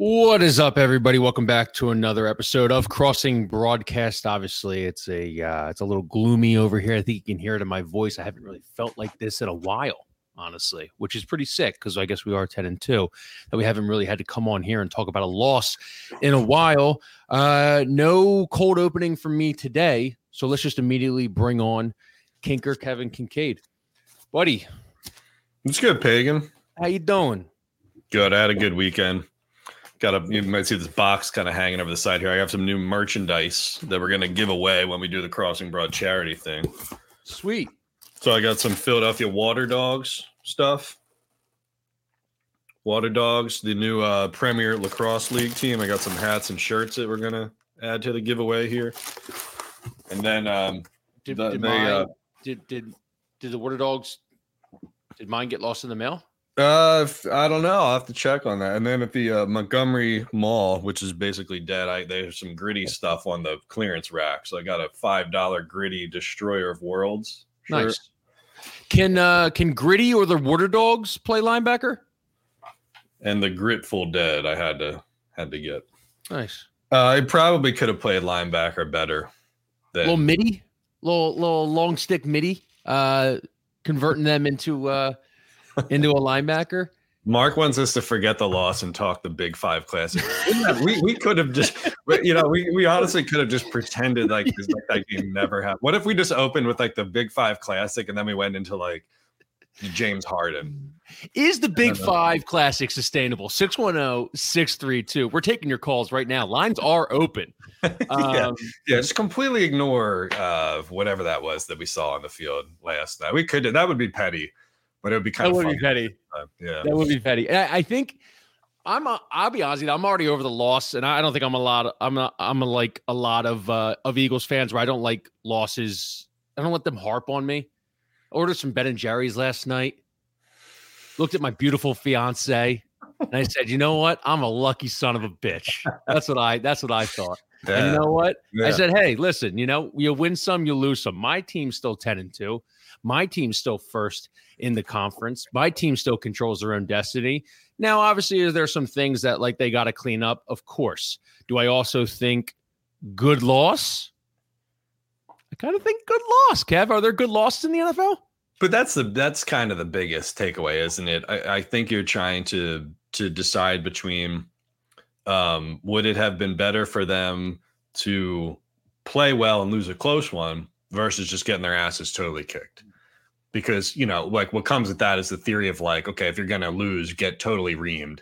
What is up, everybody? Welcome back to another episode of Crossing Broadcast. Obviously, it's a uh, it's a little gloomy over here. I think you can hear it in my voice. I haven't really felt like this in a while, honestly, which is pretty sick because I guess we are ten and two. That we haven't really had to come on here and talk about a loss in a while. Uh, no cold opening for me today, so let's just immediately bring on Kinker Kevin Kinkead, buddy. It's good, Pagan. How you doing? Good. I had a good weekend. Got a you might see this box kind of hanging over the side here. I have some new merchandise that we're gonna give away when we do the Crossing Broad charity thing. Sweet. So I got some Philadelphia Water Dogs stuff. Water Dogs, the new uh, Premier Lacrosse League team. I got some hats and shirts that we're gonna add to the giveaway here. And then um, Did, The- did, they, mine, uh, did did did the water dogs? Did mine get lost in the mail? Uh, if- I don't know. I'll have to check on that. And then at the uh, Montgomery Mall, which is basically dead, I there's some gritty stuff on the clearance rack. So I got a five dollar gritty Destroyer of Worlds. shirt. Nice. Can uh can Gritty or the Water Dogs play linebacker? And the Gritful Dead, I had to had to get. Nice. Uh, I probably could have played linebacker better. Than, little middie, little little long stick middie. Uh, converting them into uh into a linebacker. Mark wants us to forget the loss and talk the Big Five Classic. we we could have just, you know, we, we honestly could have just pretended like this like that game never happened. What if we just opened with like the Big Five Classic and then we went into like James Harden? Is the Big. Five Classic sustainable? oh, 610 632. We're taking your calls right now. Lines are open. Um, Yeah, just completely ignore uh, whatever that was that we saw on the field last night. We could that would be petty, but it would be kind that of would be petty. Yeah. That would be petty. And I, I think I'm. A, I'll be honest. I'm already over the loss, and I don't think I'm a lot. Of, I'm not. I'm a, like a lot of uh, of Eagles fans where I don't like losses. I don't let them harp on me. Ordered some Ben and Jerry's last night. Looked at my beautiful fiance, and I said, "You know what? I'm a lucky son of a bitch." That's what I. That's what I thought. And you know what? I said, hey, listen, you know, you win some, you lose some. My team's still 10 and 2. My team's still first in the conference. My team still controls their own destiny. Now, obviously, there's some things that like they got to clean up, of course. Do I also think good loss? I kind of think good loss, Kev. Are there good losses in the NFL? But that's the that's kind of the biggest takeaway, isn't it? I, I think you're trying to to decide between um, would it have been better for them to play well and lose a close one versus just getting their asses totally kicked. Because you know, like what comes with that is the theory of like, okay, if you're gonna lose, get totally reamed,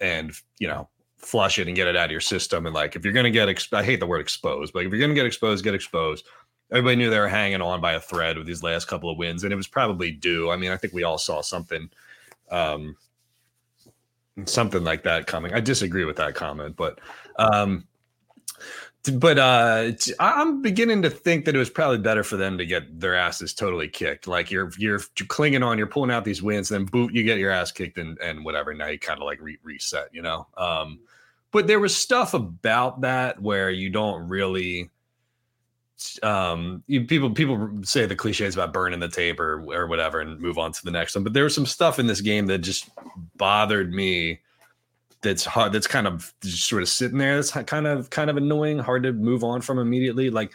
and you know, flush it and get it out of your system. And like, if you're gonna get, I hate the word exposed, but if you're gonna get exposed, get exposed everybody knew they were hanging on by a thread with these last couple of wins, and it was probably due. I mean, I think we all saw something, um, something like that coming. I disagree with that comment, but, um, but uh, I'm beginning to think that it was probably better for them to get their asses totally kicked. Like you're you're clinging on, you're pulling out these wins, then boot, you get your ass kicked, and and whatever. Now you kind of like re- reset, you know. Um, but there was stuff about that where you don't really um you, people people say the cliches about burning the tape or, or whatever and move on to the next one but there was some stuff in this game that just bothered me that's hard that's kind of just sort of sitting there that's kind of kind of annoying hard to move on from immediately like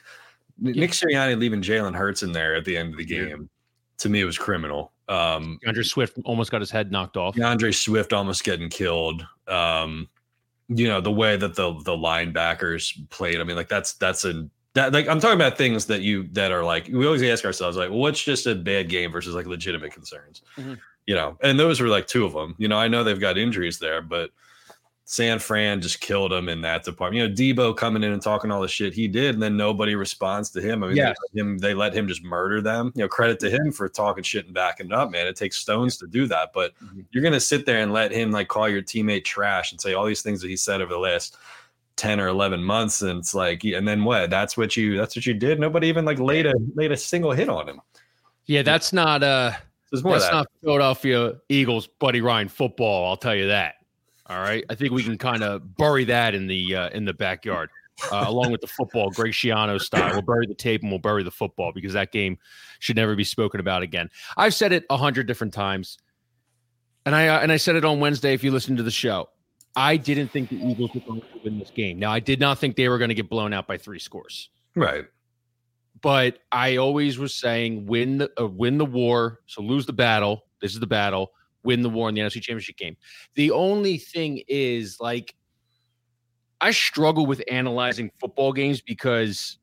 Nick Sirianni leaving Jalen Hurts in there at the end of the game to me it was criminal um Andrew Swift almost got his head knocked off. D'Andre Swift almost getting killed. Um, you know, the way that the the linebackers played. I mean, like that's that's a that like I'm talking about things that you that are like we always ask ourselves like, what's just a bad game versus like legitimate concerns? Mhm. You know, and those were like two of them. You know, I know they've got injuries there, but San Fran just killed him in that department. You know, Deebo coming in and talking all the shit he did, and then nobody responds to him. I mean, Yes. they, let him they let him just murder them. You know, credit to him for talking shit and backing up, man. It takes stones to do that, but Mhm. you're gonna sit there and let him like call your teammate trash and say all these things that he said over the last 10 or 11 months and it's like and then what that's what you that's what you did nobody even like laid a laid a single hit on him Yeah, that's not uh there's more That's that not Philadelphia Eagles, Buddy Ryan football. I'll tell you that. All right, I think we can kind of bury that in the uh, in the backyard, uh, along with the football, Graciano style. We'll bury the tape and we'll bury the football because that game should never be spoken about again. I've said it a hundred different times, and I uh, and I said it on Wednesday. If you listen to the show, I didn't think the Eagles were going to win this game. Now, I did not think they were going to get blown out by three scores. Right. But I always was saying win the uh, win the war, so lose the battle. This is the battle. Win the war in the NFC Championship game. The only thing is like I struggle with analyzing football games because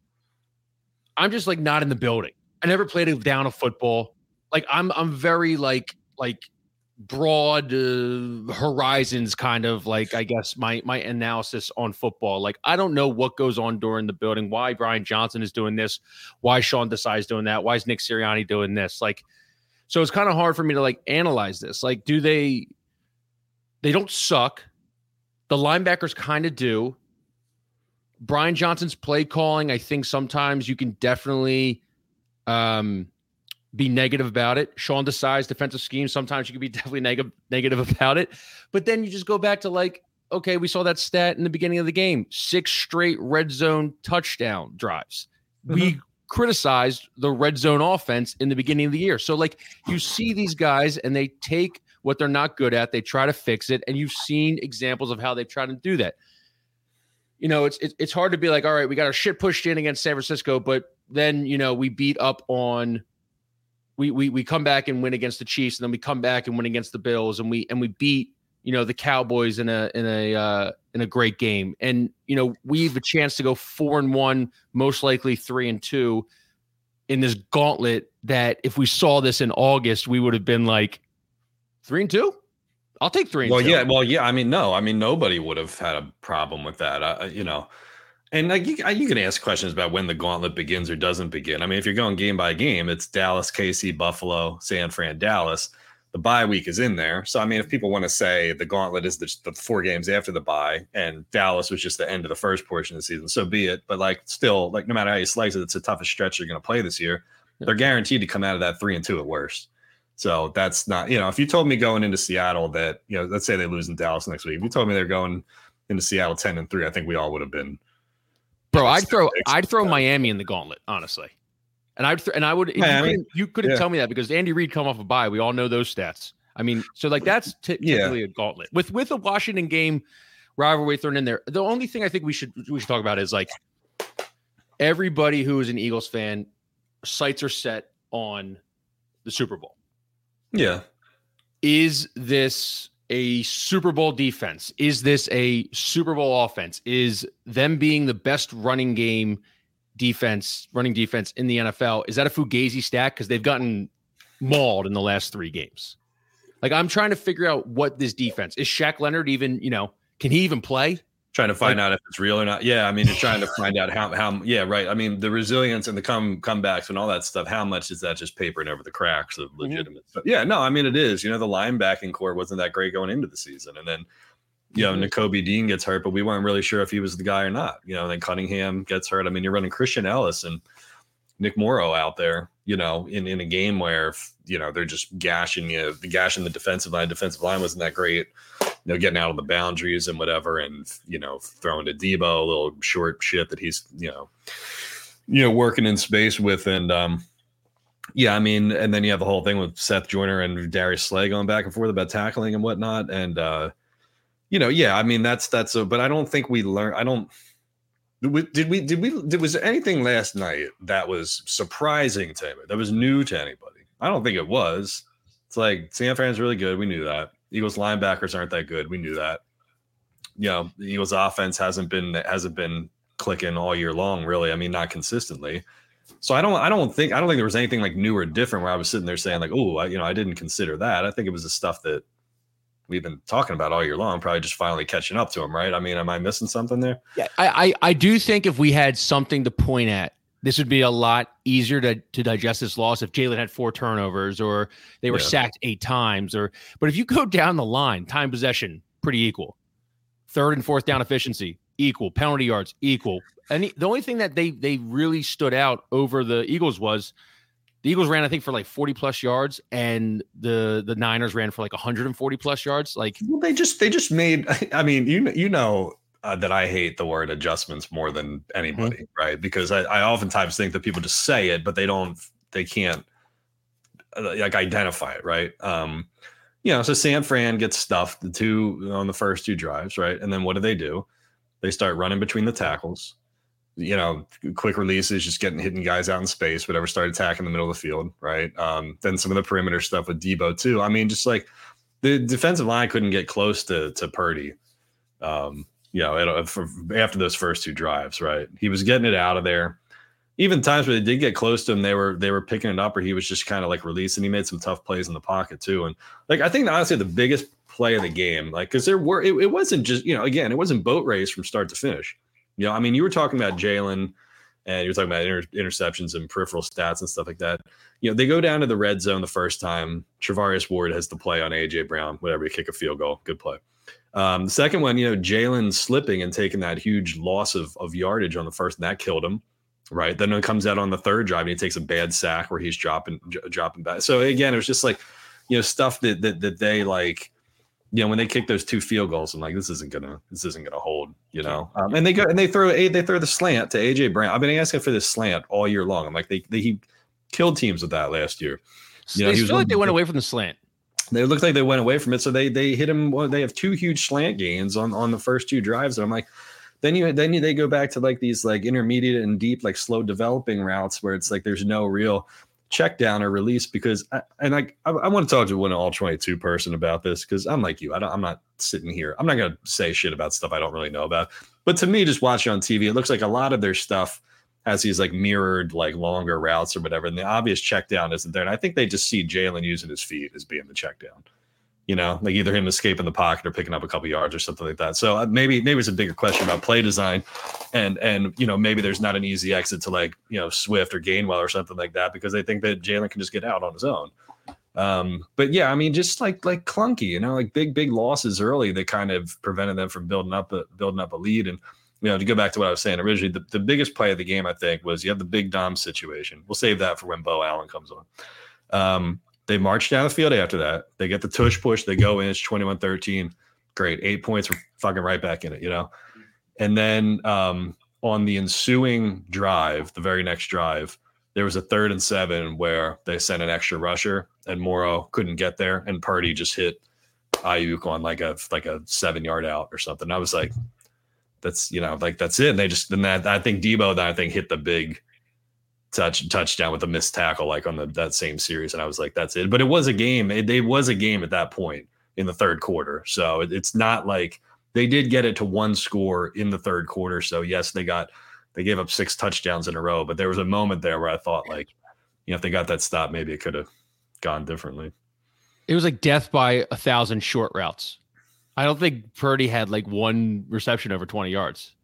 I'm just like not in the building. I never played a down of football. Like I'm I'm very like like broad uh, horizons kind of like i guess my my analysis on football like i don't know what goes on during the building why brian johnson is doing this why sean desai is doing that why is nick sirianni doing this like so it's kind of hard for me to like analyze this like do they they don't suck the linebackers kind of do brian johnson's play calling i think sometimes you can definitely um be negative about it. Sean Desai's defensive scheme, sometimes you can be definitely negative negative about it. But then you just go back to like, okay, we saw that stat in the beginning of the game. Six straight red zone touchdown drives. Mm-hmm. We criticized the red zone offense in the beginning of the year. So like you see these guys and they take what they're not good at, they try to fix it, and you've seen examples of how they've tried to do that. You know, it's it's hard to be like, all right, we got our shit pushed in against San Francisco, but then you know we beat up on we we we come back and win against the Chiefs, and then we come back and win against the Bills, and we and we beat you know the Cowboys in a in a uh, in a great game, and you know we have a chance to go four and one, most likely three and two, in this gauntlet. That if we saw this in August, we would have been like three and two. I'll take three. well, two. yeah, well, yeah. I mean, no, I mean nobody would have had a problem with that. Uh, you know, and like you, you can ask questions about when the gauntlet begins or doesn't begin. I mean, if you're going game by game, it's Dallas, KC, Buffalo, San Fran, Dallas. The bye week is in there. So I mean, if people want to say the gauntlet is the, the four games after the bye, and Dallas was just the end of the first portion of the season, so be it. But like, still, like no matter how you slice it, it's the toughest stretch you're going to play this year. They're guaranteed to come out of that three and two at worst. So that's not, you know, if you told me going into Seattle that, you know, let's say they lose in Dallas next week, if you told me they're going into Seattle 10 and 3, I think we all would have been Bro, I'd throw I'd throw Miami in the gauntlet, honestly. And I'd th- and I would you couldn't, you couldn't yeah. tell me that because Andy Reid come off a bye. We all know those stats. I mean, so like that's t- typically yeah. a gauntlet with with a Washington game rivalry thrown in there. The only thing I think we should we should talk about is like everybody who is an Eagles fan, sights are set on the Super Bowl. Yeah. Is this a Super Bowl defense? Is this a Super Bowl offense? Is them being the best running game defense, running defense in the NFL? Is that a Fugazi stack? Because they've gotten mauled in the last three games. Like I'm trying to figure out what this defense is. Shaq Leonard even, you know, can he even play? trying to find like, out if it's real or not. Yeah, I mean, trying to find out how how yeah, right. I mean, the resilience and the come comebacks and all that stuff. How much is that just papering over the cracks of mm-hmm. legitimate mm-hmm. stuff? Yeah, no, I mean it is. You know, the linebacking corps wasn't that great going into the season, and then you know, mm-hmm. Nakobe Dean gets hurt, but we weren't really sure if he was the guy or not. You know, then Cunningham gets hurt. I mean, you're running Christian Ellis and Nick Morrow out there, you know, in, in a game where, you know, they're just gashing you, the gashing the defensive line. Defensive line wasn't that great you know, getting out of the boundaries and whatever, and you know, throwing to Deebo, a little short shit that he's you know, you know, working in space with, and um, yeah, I mean, and then you have the whole thing with Seth Joyner and Darius Slay going back and forth about tackling and whatnot, and uh, you know, yeah, I mean, that's that's a, but I don't think we learn. I don't. Did we, did we did was anything last night that was surprising to me that was new to anybody? I don't think it was. It's like San Fran's really good. We knew that. Eagles linebackers aren't that good. We knew that. You know, the Eagles offense hasn't been hasn't been clicking all year long, really. I mean, not consistently. So I don't I don't think I don't think there was anything like new or different where I was sitting there saying like, oh, you know, I didn't consider that. I think it was the stuff that we've been talking about all year long, probably just finally catching up to him, right? I mean, am I missing something there? Yeah, I I, I do think if we had something to point at this would be a lot easier to, to digest this loss if Jalen had four turnovers or they were yeah. sacked eight times or but if you go down the line, time possession pretty equal. Third and fourth down efficiency equal, penalty yards equal. And the only thing that they they really stood out over the Eagles was the Eagles ran I think for like 40 plus yards and the the Niners ran for like 140 plus yards. Like well, they just they just made I mean, you you know uh, that I hate the word adjustments more than anybody, mm-hmm. right? Because I, I oftentimes think that people just say it, but they don't, they can't uh, like identify it, right? Um, you know, so San Fran gets stuffed the two on the first two drives, right? And then what do they do? They start running between the tackles. You know, quick releases, just getting hitting guys out in space, whatever, start attacking the middle of the field, right? Um, then some of the perimeter stuff with Deebo too. I mean, just like the defensive line couldn't get close to to Purdy. Um, you know, after those first two drives, right? He was getting it out of there even times where they did get close to him, they were they were picking it up, or he was just kind of like releasing. He made some tough plays in the pocket too, and like I think honestly the biggest play of the game, like because there were it, it, wasn't just you know again it wasn't boat race from start to finish. You know, I mean you were talking about Jalen, and you were talking about inter- interceptions and peripheral stats and stuff like that. You know, they go down to the red zone the first time. Charvarius Ward has the play on AJ Brown, whatever, you kick a field goal, good play. Um, the second one, you know, Jalen slipping and taking that huge loss of of yardage on the first, and that killed him right? Then it comes out on the third drive and he takes a bad sack where he's dropping j- dropping back. So again, it was just like you know stuff that that that they like. You know, when they kick those two field goals, I'm like, this isn't gonna, this isn't gonna hold. You know, um, and they go and they throw a they throw the slant to AJ Brown. I've been asking for this slant all year long. I'm like, they, they he killed teams with that last year. You know, they feel like they went away from the slant. They looked like they went away from it, so they they hit him. Well, they have two huge slant gains on on the first two drives, and I'm like, then you then you, they go back to like these like intermediate and deep like slow developing routes where it's like there's no real check down or release because I, and I, I, I want to talk to one all 22 person about this because I'm like you I don't, I'm not sitting here I'm not gonna say shit about stuff I don't really know about. But to me just watching on TV it looks like a lot of their stuff has these like mirrored like longer routes or whatever and the obvious check down isn't there and I think they just see Jalen using his feet as being the check down you know, like either him escaping the pocket or picking up a couple yards or something like that. So uh, maybe maybe it's a bigger question about play design, and and you know maybe there's not an easy exit to like you know Swift or Gainwell or something like that because they think that Jalen can just get out on his own. Um, but yeah, I mean, just like like clunky, you know, like big big losses early that kind of prevented them from building up a building up a lead. And you know, to go back to what I was saying originally, the, the biggest play of the game I think was you have the big Dom situation. We'll save that for when Beau Allen comes on. Um, they march down the field after that. They get the tush push. They go in. It's 21 13. Great. Eight points. We're fucking right back in it, you know? And then um, on the ensuing drive, the very next drive, there was a third and seven where they sent an extra rusher and Morrow couldn't get there. And Purdy just hit Aiyuk on like a like a seven yard out or something. I was like, that's you know, like that's it. And they just then that I think Deebo that I think hit the big touch touchdown with a missed tackle like on the that same series. And i was like that's it. But it was a game it, it was a game at that point in the third quarter. So it, it's not like they did get it to one score in the third quarter. So yes they got they gave up six touchdowns in a row but there was a moment there where i thought like you know if they got that stop maybe it could have gone differently. It was like death by a thousand short routes. I don't think purdy had like one reception over 20 yards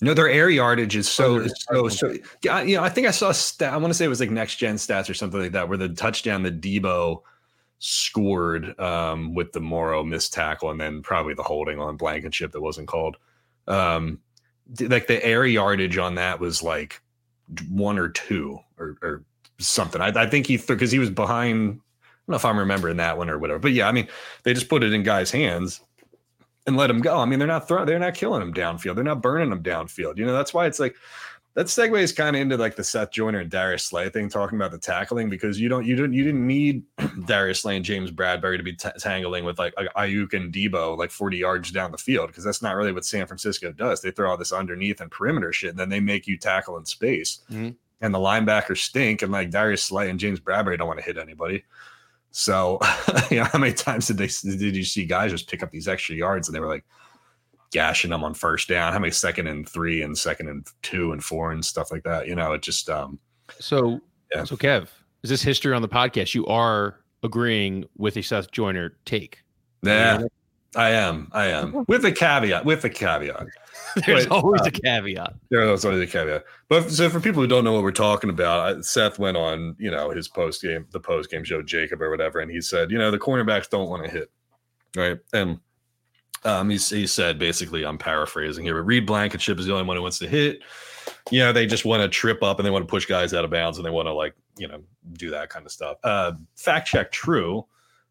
no, their air yardage is so so so. Yeah, you know, I think I saw stat. I want to say it was like next gen stats or something like that, where the touchdown that Deebo scored um, with the Morrow missed tackle and then probably the holding on Blankenship that wasn't called. Um, like the air yardage on that was like one or two or, or something. I, I, think he threw because he was behind. I don't know if I'm remembering that one or whatever, but yeah, I mean, they just put it in guys' hands and let him go. I mean, they're not throwing, they're not killing him downfield. They're not burning him downfield. You know, that's why it's like that segues kind of into like the Seth Joyner and Darius Slay thing, talking about the tackling because you don't, you didn't, you didn't need Darius Slay and James Bradberry to be t- tangling with like, Aiyuk and Deebo like 40 yards down the field because that's not really what San Francisco does. They throw all this underneath and perimeter shit, and then they make you tackle in space. Mm-hmm. And the linebackers stink, and like Darius Slay and James Bradberry don't want to hit anybody. So, you know, how many times did they did you see guys just pick up these extra yards and they were like gashing them on first down? How many second and three and second and two and four and stuff like that? You know, it just um. So yeah. So Kev, is this history on the podcast? You are agreeing with a Seth Joyner take? Yeah, I am. I am with a caveat. With a caveat. There's but, always uh, a caveat. There's always a caveat. But so for people who don't know what we're talking about, Seth went on, you know, his post game, the post game show, Jacob or whatever, and he said, you know, the cornerbacks don't want to hit, right? And um, he, he said basically, I'm paraphrasing here, but Reed Blankenship is the only one who wants to hit. You know, they just want to trip up and they want to push guys out of bounds and they want to like, you know, do that kind of stuff. Uh, fact check true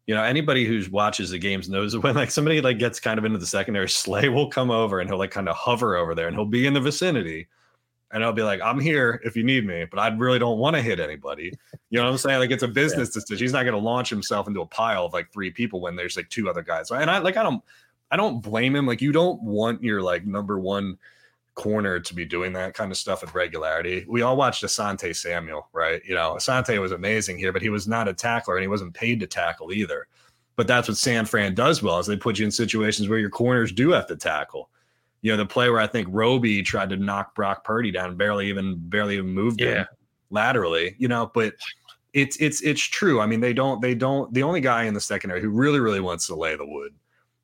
you know, anybody who watches the games knows when like somebody like gets kind of into the secondary, Slay will come over and he'll like kind of hover over there and he'll be in the vicinity and I'll be like, I'm here if you need me, but I really don't want to hit anybody. You know what I'm saying? Like it's a business yeah. decision. He's not going to launch himself into a pile of like three people when there's like two other guys. And I like I don't I don't blame him. Like you don't want your like number one corner to be doing that kind of stuff with regularity. We all watched Asante Samuel, right? You know, Asante was amazing here, but he was not a tackler and he wasn't paid to tackle either. But that's what San Fran does well is they put you in situations where your corners do have to tackle. You know, the play where I think Roby tried to knock Brock Purdy down, barely even barely even moved yeah. him laterally, you know, but it's it's it's true. I mean, they don't they don't the only guy in the secondary who really, really wants to lay the wood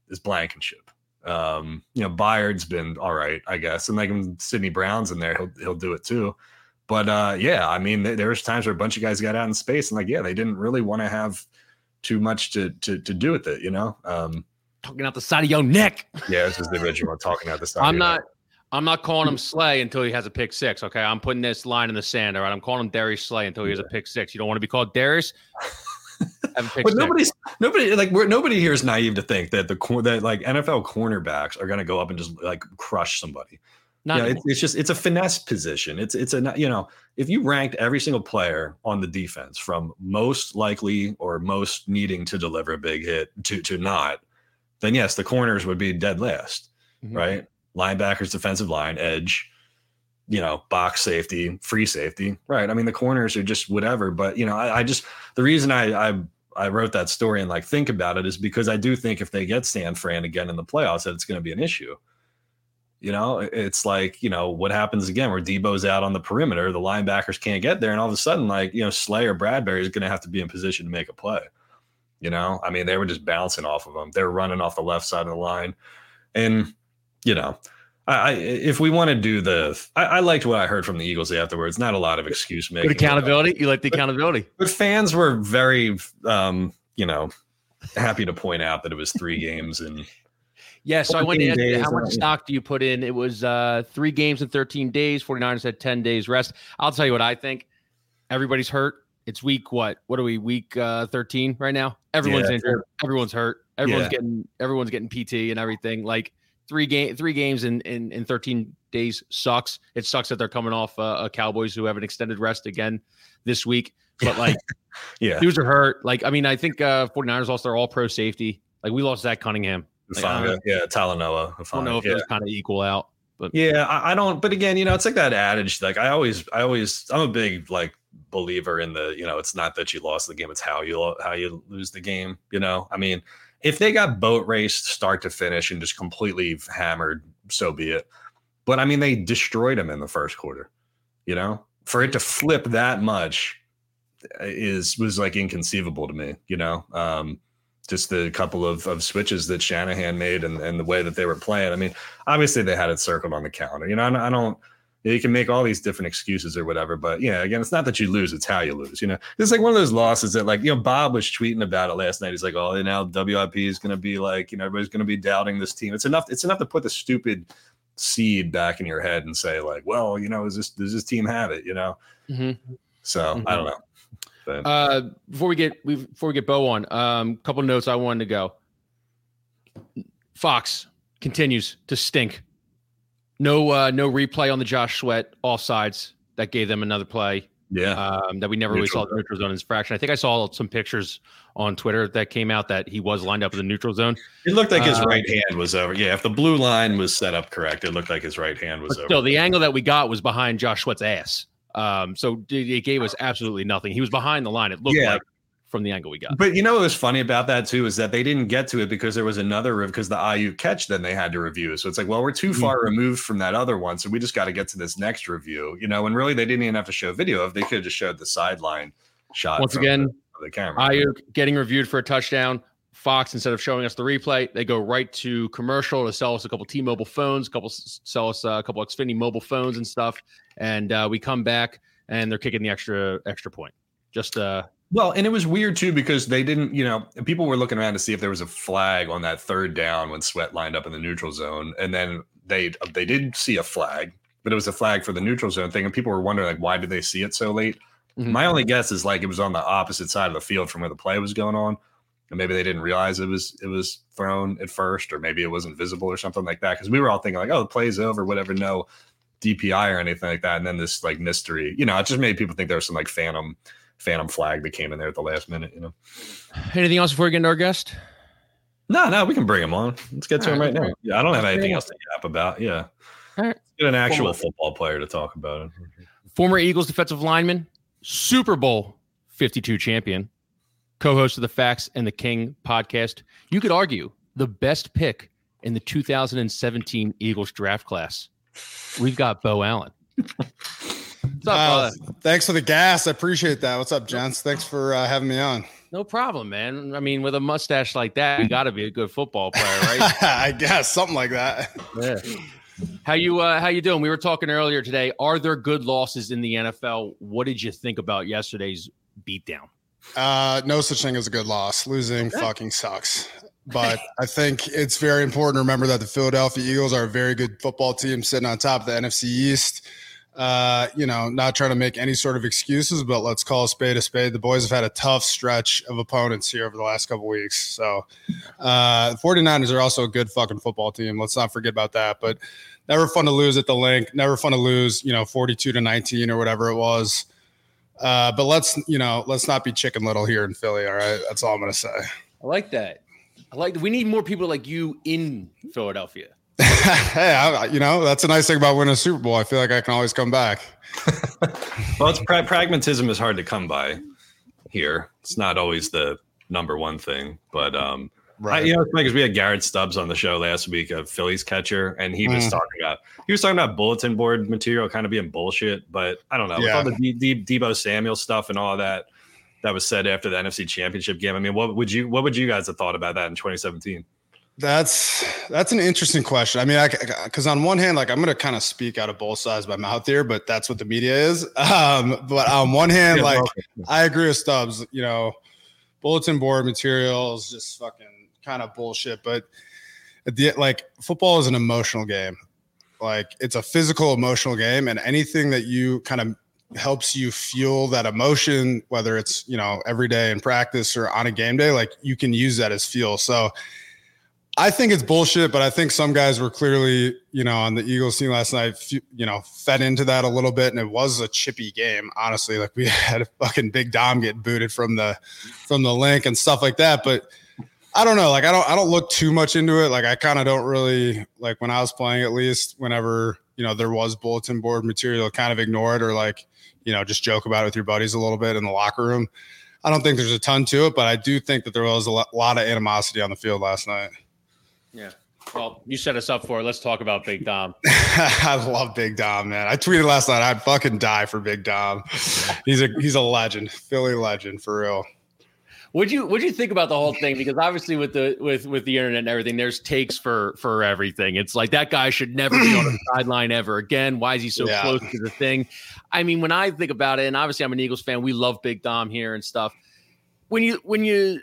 is Blankenship. Um, you know, Byard's been all right, I guess, and like when Sydney Brown's in there, he'll he'll do it too. But uh, yeah, I mean, there was times where a bunch of guys got out in space, and like, yeah, they didn't really want to have too much to to to do with it, you know. Um, talking out the side of your neck. Yeah, this is the original talking out the side. I'm not. Neck. I'm not calling him Slay until he has a pick six. Okay, I'm putting this line in the sand. All right, I'm calling him Darius Slay until he has a pick six. You don't want to be called Darius. but nobody's nobody like we're, nobody here is naive to think that the that like NFL cornerbacks are going to go up and just like crush somebody. Not yeah, it's, it's, just it's a finesse position. It's it's a you know if you ranked every single player on the defense from most likely or most needing to deliver a big hit to to not, then yes, the corners would be dead last, mm-hmm. right? Linebackers, defensive line, edge, you know, box safety, free safety, right? I mean, the corners are just whatever. But you know, I, I just the reason I, I I wrote that story and like think about it is because I do think if they get San Fran again in the playoffs, that it's going to be an issue. You know, it's like, you know, what happens again where Deebo's out on the perimeter, the linebackers can't get there, and all of a sudden, like, you know, Slayer Bradberry is going to have to be in position to make a play. You know, I mean, they were just bouncing off of them. They were running off the left side of the line. And, you know, I, if we want to do the, I, I, liked what I heard from the Eagles afterwards. Not a lot of excuse making. Good accountability. You like the accountability. But, fans were very, um, you know, happy to point out that it was three games and. Yeah, so I went to days, how much stock do you put in? It was uh, three games in 13 days. 49ers had 10 days rest. I'll tell you what I think. Everybody's hurt. It's week what? What are we? Week uh, 13 right now. Everyone's yeah, injured. Everyone's hurt. Everyone's yeah. getting everyone's getting PT and everything. Like three game three games in, in in 13 days sucks. It sucks that they're coming off uh, a Cowboys who have an extended rest again this week. But like, yeah, dudes are hurt. Like, I mean, I think uh 49ers lost their all pro safety. Like we lost Zach Cunningham. Like, yeah, Talanoa. I don't know if yeah. those kind of equal out. But yeah, I, I don't. But again, you know, it's like that adage. Like I always, I always, I'm a big like believer in the. You know, it's not that you lost the game; it's how you how you lose the game. You know, I mean, if they got boat raced start to finish and just completely hammered, so be it. But I mean, they destroyed them in the first quarter. You know, for it to flip that much is was like inconceivable to me. You know, um, just the couple of, of switches that Shanahan made and, and the way that they were playing. I mean, obviously they had it circled on the calendar. You know, I, I don't you can make all these different excuses or whatever, but yeah, again, it's not that you lose, it's how you lose. You know, it's like one of those losses that, like, you know, Bob was tweeting about it last night. He's like, oh, now WIP is going to be like, you know, everybody's going to be doubting this team. It's enough. It's enough to put the stupid seed back in your head and say, like, well, you know, is this does this team have it? You know, mm-hmm. so mm-hmm. I don't know. But. Uh, before we get we before we get Beau on, um, couple notes I wanted to go. Fox continues to stink no, uh, no replay on the Josh Sweat offsides that gave them another play. Yeah, um, that we never neutral really saw the neutral zone infraction. I think I saw some pictures on Twitter that came out that he was lined up in the neutral zone. It looked like his uh, right hand was over. Yeah, if the blue line was set up correct, it looked like his right hand was over. So the angle that we got was behind Josh Sweat's ass. Um, so it gave us absolutely nothing. He was behind the line. It looked yeah. like from the angle we got. But you know what was funny about that too is that they didn't get to it because there was another review, because the Aiyuk catch then they had to review. So it's like, well, we're too far mm-hmm. removed from that other one, so we just got to get to this next review. You know, and really they didn't even have to show video of. They could have just showed the sideline shot. Once again, the, the camera. Aiyuk getting reviewed for a touchdown. Fox, instead of showing us the replay, they go right to commercial to sell us a couple T-Mobile phones, a couple sell us a couple Xfinity mobile phones and stuff, and uh, we come back and they're kicking the extra extra point. Just uh, well, and it was weird too because they didn't, you know, people were looking around to see if there was a flag on that third down when Sweat lined up in the neutral zone, and then they they did see a flag, but it was a flag for the neutral zone thing, and people were wondering like why did they see it so late? Mm-hmm. My only guess is like it was on the opposite side of the field from where the play was going on, and maybe they didn't realize it was it was thrown at first, or maybe it wasn't visible or something like that. Because we were all thinking like, oh, the play's over, whatever. No, DPI or anything like that. And then this like mystery, you know, it just made people think there was some like phantom phantom flag that came in there at the last minute. You know. Anything else before we get into our guest? No, no, we can bring him on. Let's get to All him right, right now. Yeah, I don't have anything else to yap about. Yeah. All right. Get an actual Former. football player to talk about it. Former Eagles defensive lineman, Super Bowl 52 champion, co-host of the Facts and the King podcast. You could argue the best pick in the 2017 Eagles draft class. We've got Beau Allen. What's up, thanks for the gas. I appreciate that. What's up, gents? Thanks for uh, having me on. No problem, man. I mean, with a mustache like that, you got to be a good football player, right? I guess something like that. Yeah. How you uh, how you doing? We were talking earlier today. Are there good losses in the NFL? What did you think about yesterday's beatdown? Uh, no such thing as a good loss. Losing okay. fucking sucks. But I think it's very important to remember that the Philadelphia Eagles are a very good football team sitting on top of the NFC East uh, you know, not trying to make any sort of excuses, but let's call a spade a spade. The boys have had a tough stretch of opponents here over the last couple weeks. So, uh, the 49ers are also a good fucking football team. Let's not forget about that. But never fun to lose at the Linc, never fun to lose, you know, 42 to 19 or whatever it was. Uh, but let's, you know, let's not be chicken little here in Philly. All right. That's all I'm going to say. I like that. I like, we need more people like you in Philadelphia. hey, I, you know that's a nice thing about winning a Super Bowl. I feel like I can always come back. well, it's pra- pragmatism is hard to come by here. It's not always the number one thing, but um, right. I, you know, it's because we had Garrett Stubbs on the show last week, a Phillies catcher, and he was mm. talking about he was talking about bulletin board material kind of being bullshit. But I don't know, yeah. with all the D- D- Deebo Samuel stuff and all that that was said after the NFC Championship game. I mean, what would you what would you guys have thought about that in 2017? That's that's an interesting question. I mean, I because on one hand, like I'm going to kind of speak out of both sides of my mouth here, but that's what the media is. Um, but on one hand, yeah, like. I agree with Stubbs. You know, bulletin board materials just fucking kind of bullshit. But at the like, football is an emotional game. Like it's a physical, emotional game, and anything that you kind of helps you fuel that emotion, whether it's you know every day in practice or on a game day, like you can use that as fuel. So I think it's bullshit, but I think some guys were clearly, you know, on the Eagles team last night, you know, fed into that a little bit, and it was a chippy game. Honestly, like we had a fucking big Dom get booted from the from the Linc and stuff like that. But I don't know, like I don't I don't look too much into it. Like I kind of don't really like when I was playing, at least whenever you know there was bulletin board material, kind of ignore it or like you know just joke about it with your buddies a little bit in the locker room. I don't think there's a ton to it, but I do think that there was a lot of animosity on the field last night. Yeah. Well, you set us up for it. Let's talk about Big Dom. I love Big Dom, man. I tweeted last night. I'd fucking die for Big Dom. He's a he's a legend, Philly legend for real. Would you would you think about the whole thing? Because obviously with the with with the internet and everything, there's takes for for everything. It's like that guy should never be on the sideline ever again. Why is he so yeah. close to the thing? I mean, when I think about it, and obviously I'm an Eagles fan, we love Big Dom here and stuff. When you when you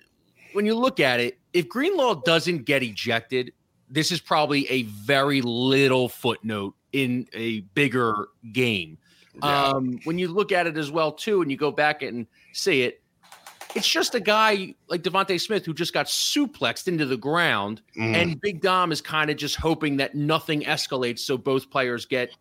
when you look at it, if Greenlaw doesn't get ejected, this is probably a very little footnote in a bigger game. Yeah. Um, when you look at it as well, too, and you go back and see it, it's just a guy like DeVonta Smith who just got suplexed into the ground, mm. and Big Dom is kind of just hoping that nothing escalates so both players get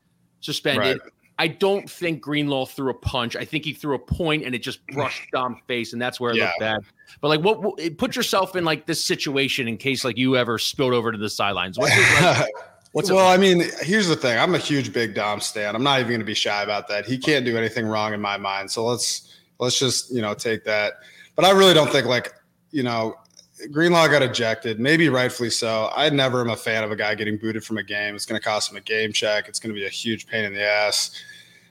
suspended. Right. I don't think Greenlaw threw a punch. I think he threw a point and it just brushed Dom's face, and that's where it yeah. looked bad. But like, what, what, Put yourself in like this situation in case like you ever spilled over to the sidelines. What's it like? What's well, I mean, here's the thing. I'm a huge Big Dom stan. I'm not even going to be shy about that. He can't do anything wrong in my mind. So let's let's just you know take that. But I really don't think like you know Greenlaw got ejected, maybe rightfully so. I never am a fan of a guy getting booted from a game. It's going to cost him a game check. It's going to be a huge pain in the ass.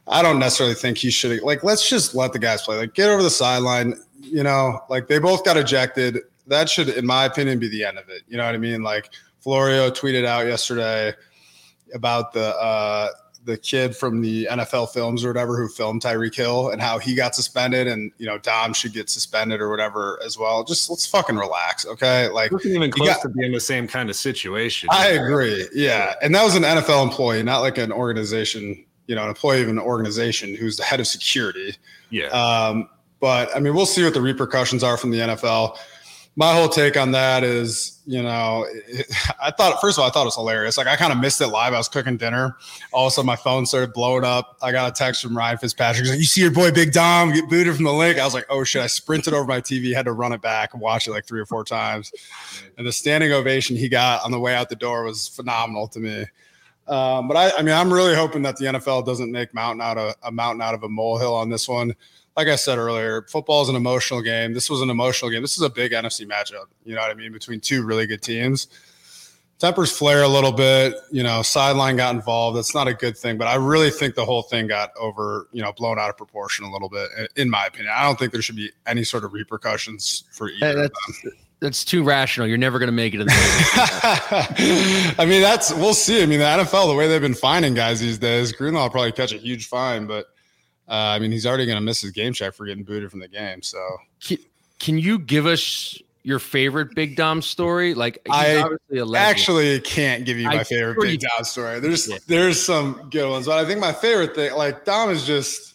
I don't necessarily think he should like let's just let the guys play. Like get over the sideline, you know, like they both got ejected. That should, in my opinion, be the end of it. You know what I mean? Like Florio tweeted out yesterday about the uh the kid from the NFL films or whatever who filmed Tyreek Hill and how he got suspended and you know Dom should get suspended or whatever as well. Just let's fucking relax, okay? Like we're even close got, to being the same kind of situation. I agree. Yeah. And that was an NFL employee, not like an organization you know, an employee of an organization who's the head of security. Yeah. Um, but I mean, we'll see what the repercussions are from the NFL. my whole take on that is, you know, it, I thought first of all, I thought it was hilarious. Like I kind of missed it live. I was cooking dinner. All of a sudden, my phone started blowing up. I got a text from Ryan Fitzpatrick. He's like, "You see your boy Big Dom get booted from the Linc?" I was like, "Oh shit!" I sprinted over my TV, had to run it back and watch it like three or four times. And the standing ovation he got on the way out the door was phenomenal to me. Um, but I, I mean, I'm really hoping that the NFL doesn't make mountain out of a mountain out of a molehill on this one like I said earlier, football is an emotional game. This was an emotional game. This is a big NFC matchup. You know what I mean? Between two really good teams. Tempers flare a little bit. You know, sideline got involved. That's not a good thing. But I really think the whole thing got over, you know, blown out of proportion a little bit, in my opinion. I don't think there should be any sort of repercussions for either that's, of them. That's too rational. You're never going to make it in the I mean, that's we'll see. I mean, the NFL, the way they've been finding guys these days, Greenlaw will probably catch a huge fine, but uh, I mean, he's already going to miss his game check for getting booted from the game. So, can, you give us your favorite Big Dom story? Like, I actually can't give you my I favorite Big Dom story. There's yeah. there's some good ones, but I think my favorite thing, like Dom, is just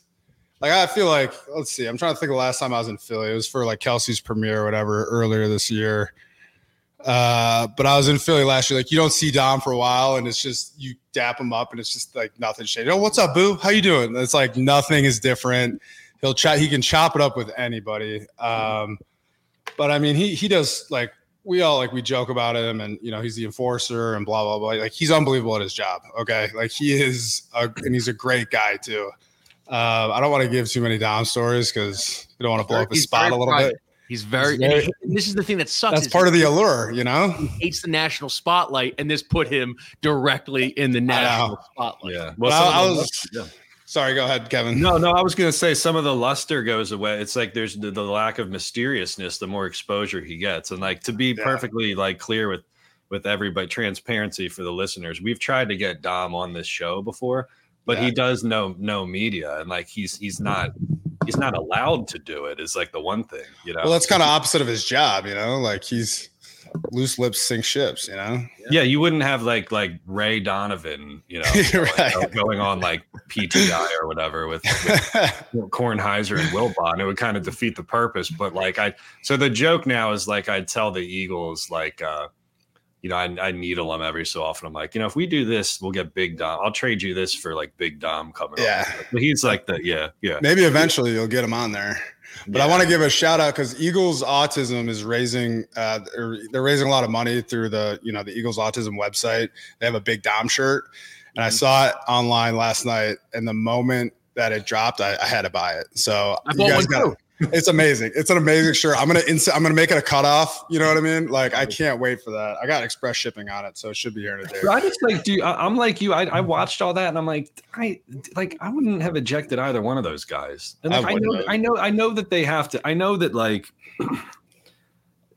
like I feel like. Let's see, I'm trying to think the last time I was in Philly. It was for like Kelce's premiere or whatever earlier this year. Uh, but I was in Philly last year. Like you don't see Dom for a while, and it's just you dap him up, and it's just like nothing changed. Oh, what's up, Boo? How you doing? It's like nothing is different. He'll chat. He can chop it up with anybody. Um, but I mean, he he does like we all like we joke about him, and you know he's the enforcer and blah blah blah. Like he's unbelievable at his job. Okay, like he is, a, and he's a great guy too. Uh, I don't want to give too many Dom stories because you don't want to blow up his spot a little private. bit. He's very, He's very he, this is the thing that sucks. That's part of the allure, you know. He hates the national spotlight, and this put him directly in the national spotlight. Yeah. Well, I, I was. Yeah. Sorry, go ahead, Kevin. No, no, I was going to say some of the luster goes away. It's like there's the, the, lack of mysteriousness the more exposure he gets, and like to be yeah. perfectly like clear with with everybody, transparency for the listeners. We've tried to get Dom on this show before, but yeah. he does know no media, and like he's he's not he's not allowed to do it is like the one thing, you know. Well, that's kind of opposite of his job, you know. Like he's loose lips sink ships, you know. Yeah, you wouldn't have like like Ray Donovan, you know, right. going on like PTI or whatever with, with Kornheiser and Wilbon. It would kind of defeat the purpose. But like I, so the joke now is like I'd tell the Eagles like. uh you know, I, I needle them every so often. I'm like, you know, if we do this, we'll get Big Dom. I'll trade you this for like Big Dom coming. Yeah, but he's like the yeah, yeah. Maybe eventually you'll get him on there. But yeah. I want to give a shout out because Eagles Autism is raising, uh, they're raising a lot of money through the, you know, the Eagles Autism website. They have a Big Dom shirt, and mm-hmm. I saw it online last night. And the moment that it dropped, I, I had to buy it. So I you guys got it's amazing. It's an amazing shirt. I'm gonna ins- I'm gonna make it a cutoff. You know what I mean? Like I can't wait for that. I got express shipping on it, so it should be here today. I just like, do I, am like you. I, I watched all that, and I'm like, I like I wouldn't have ejected either one of those guys. And like, I, I know, I know, I know that they have to. I know that like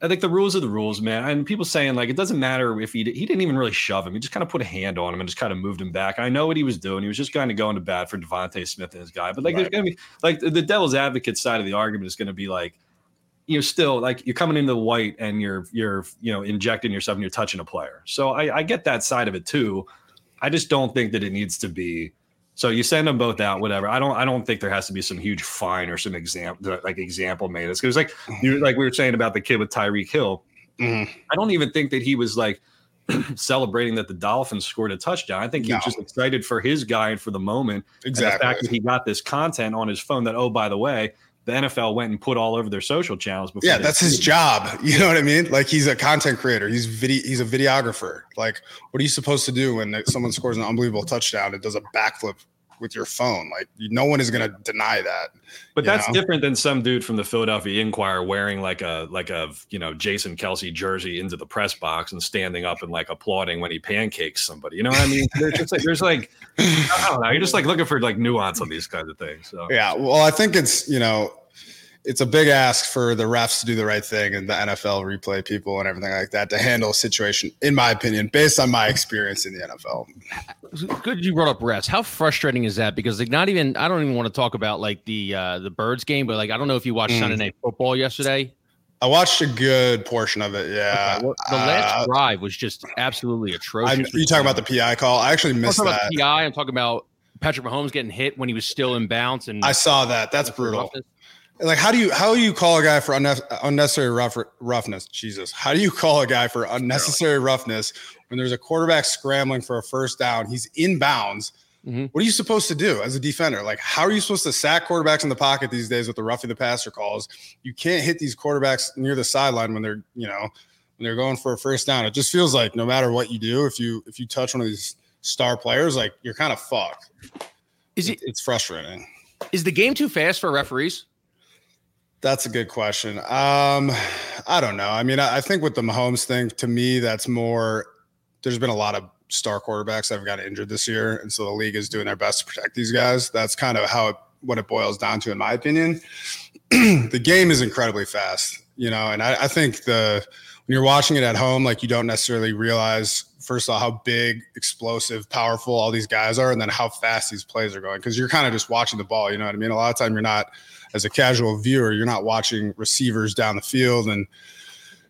I think the rules are the rules, man. And people saying like it doesn't matter if he he didn't even really shove him. He just kind of put a hand on him and just kind of moved him back. And I know what he was doing. He was just kind of going to bat for DeVonta Smith and his guy. But like right. there's gonna be like the devil's advocate side of the argument is going to be like, you're still like you're coming into the white and you're you're you know injecting yourself and you're touching a player. So I, I get that side of it too. I just don't think that it needs to be so you send them both out, whatever. I don't. I don't think there has to be some huge fine or some example, like example made. It's because like you like we were saying about the kid with Tyreek Hill. Mm-hmm. I don't even think that he was like celebrating that the Dolphins scored a touchdown. I think he no. was just excited for his guy and for the moment. Exactly. the fact that he got this content on his phone that oh by the way the NFL went and put all over their social channels. Before yeah, that's his job. You know what I mean? Like he's a content creator. He's video. He's a videographer. Like, what are you supposed to do when someone scores an unbelievable touchdown? It does a backflip with your phone. Like no one is going to deny that. But that's know? different than some dude from the Philadelphia Inquirer wearing like a like a you know Jason Kelce jersey into the press box and standing up and like applauding when he pancakes somebody. You know what I mean? there's just like there's like I don't know. You're just like looking for like nuance on these kinds of things. So yeah. Well, I think it's you know it's a big ask for the refs to do the right thing and the NFL replay people and everything like that to handle a situation, in my opinion, based on my experience in the NFL. Good you brought up refs. How frustrating is that? Because like not even I don't even want to talk about like the uh the birds game, but like I don't know if you watched mm. Sunday night football yesterday. I watched a good portion of it. Yeah, okay. well, the last uh, drive was just absolutely atrocious. I, you talking about the PI call? I actually missed I'm that. About the PI. I'm talking about Patrick Mahomes getting hit when he was still in bounce, and I saw that. That's brutal. Like how do you how do you call a guy for unnecessary rough, roughness? Jesus, how do you call a guy for unnecessary roughness when there's a quarterback scrambling for a first down? He's in bounds. Mm-hmm. What are you supposed to do as a defender? Like, how are you supposed to sack quarterbacks in the pocket these days with the roughing the passer calls? You can't hit these quarterbacks near the sideline when they're, you know, when they're going for a first down. It just feels like no matter what you do, if you if you touch one of these star players, like you're kind of fucked. Is it? It's frustrating. Is the game too fast for referees? That's a good question. Um, I don't know. I mean, I, I think with the Mahomes thing, to me, that's more. There's been a lot of star quarterbacks that have got injured this year, and so the league is doing their best to protect these guys. That's kind of how it, what it boils down to, in my opinion. the game is incredibly fast, you know, and I, I think the when you're watching it at home, like you don't necessarily realize first of all how big, explosive, powerful all these guys are, and then how fast these plays are going. Because you're kind of just watching the ball. You know what I mean? A lot of time you're not, as a casual viewer, you're not watching receivers down the field and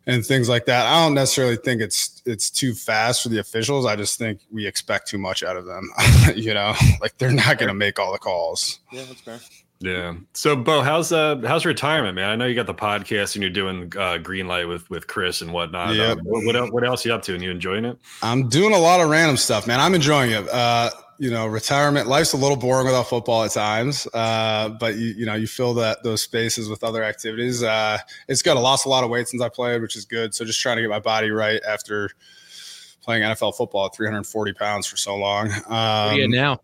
and things like that. I don't necessarily think it's it's too fast for the officials. I just think we expect too much out of them. you know, like they're not going to make all the calls. Yeah, that's fair. Yeah. So, Beau, how's uh how's retirement, man? I know you got the podcast and you're doing uh, green light with with Chris and whatnot. Yeah. Um, what, what, what else are you up to? And you enjoying it? I'm doing a lot of random stuff, man. I'm enjoying it. Uh, you know, retirement life's a little boring without football at times. Uh, but you you know you fill that those spaces with other activities. Uh, it's good. I lost a lot of weight since I played, which is good. So just trying to get my body right after playing NFL football at 340 pounds for so long. Um, what are you now?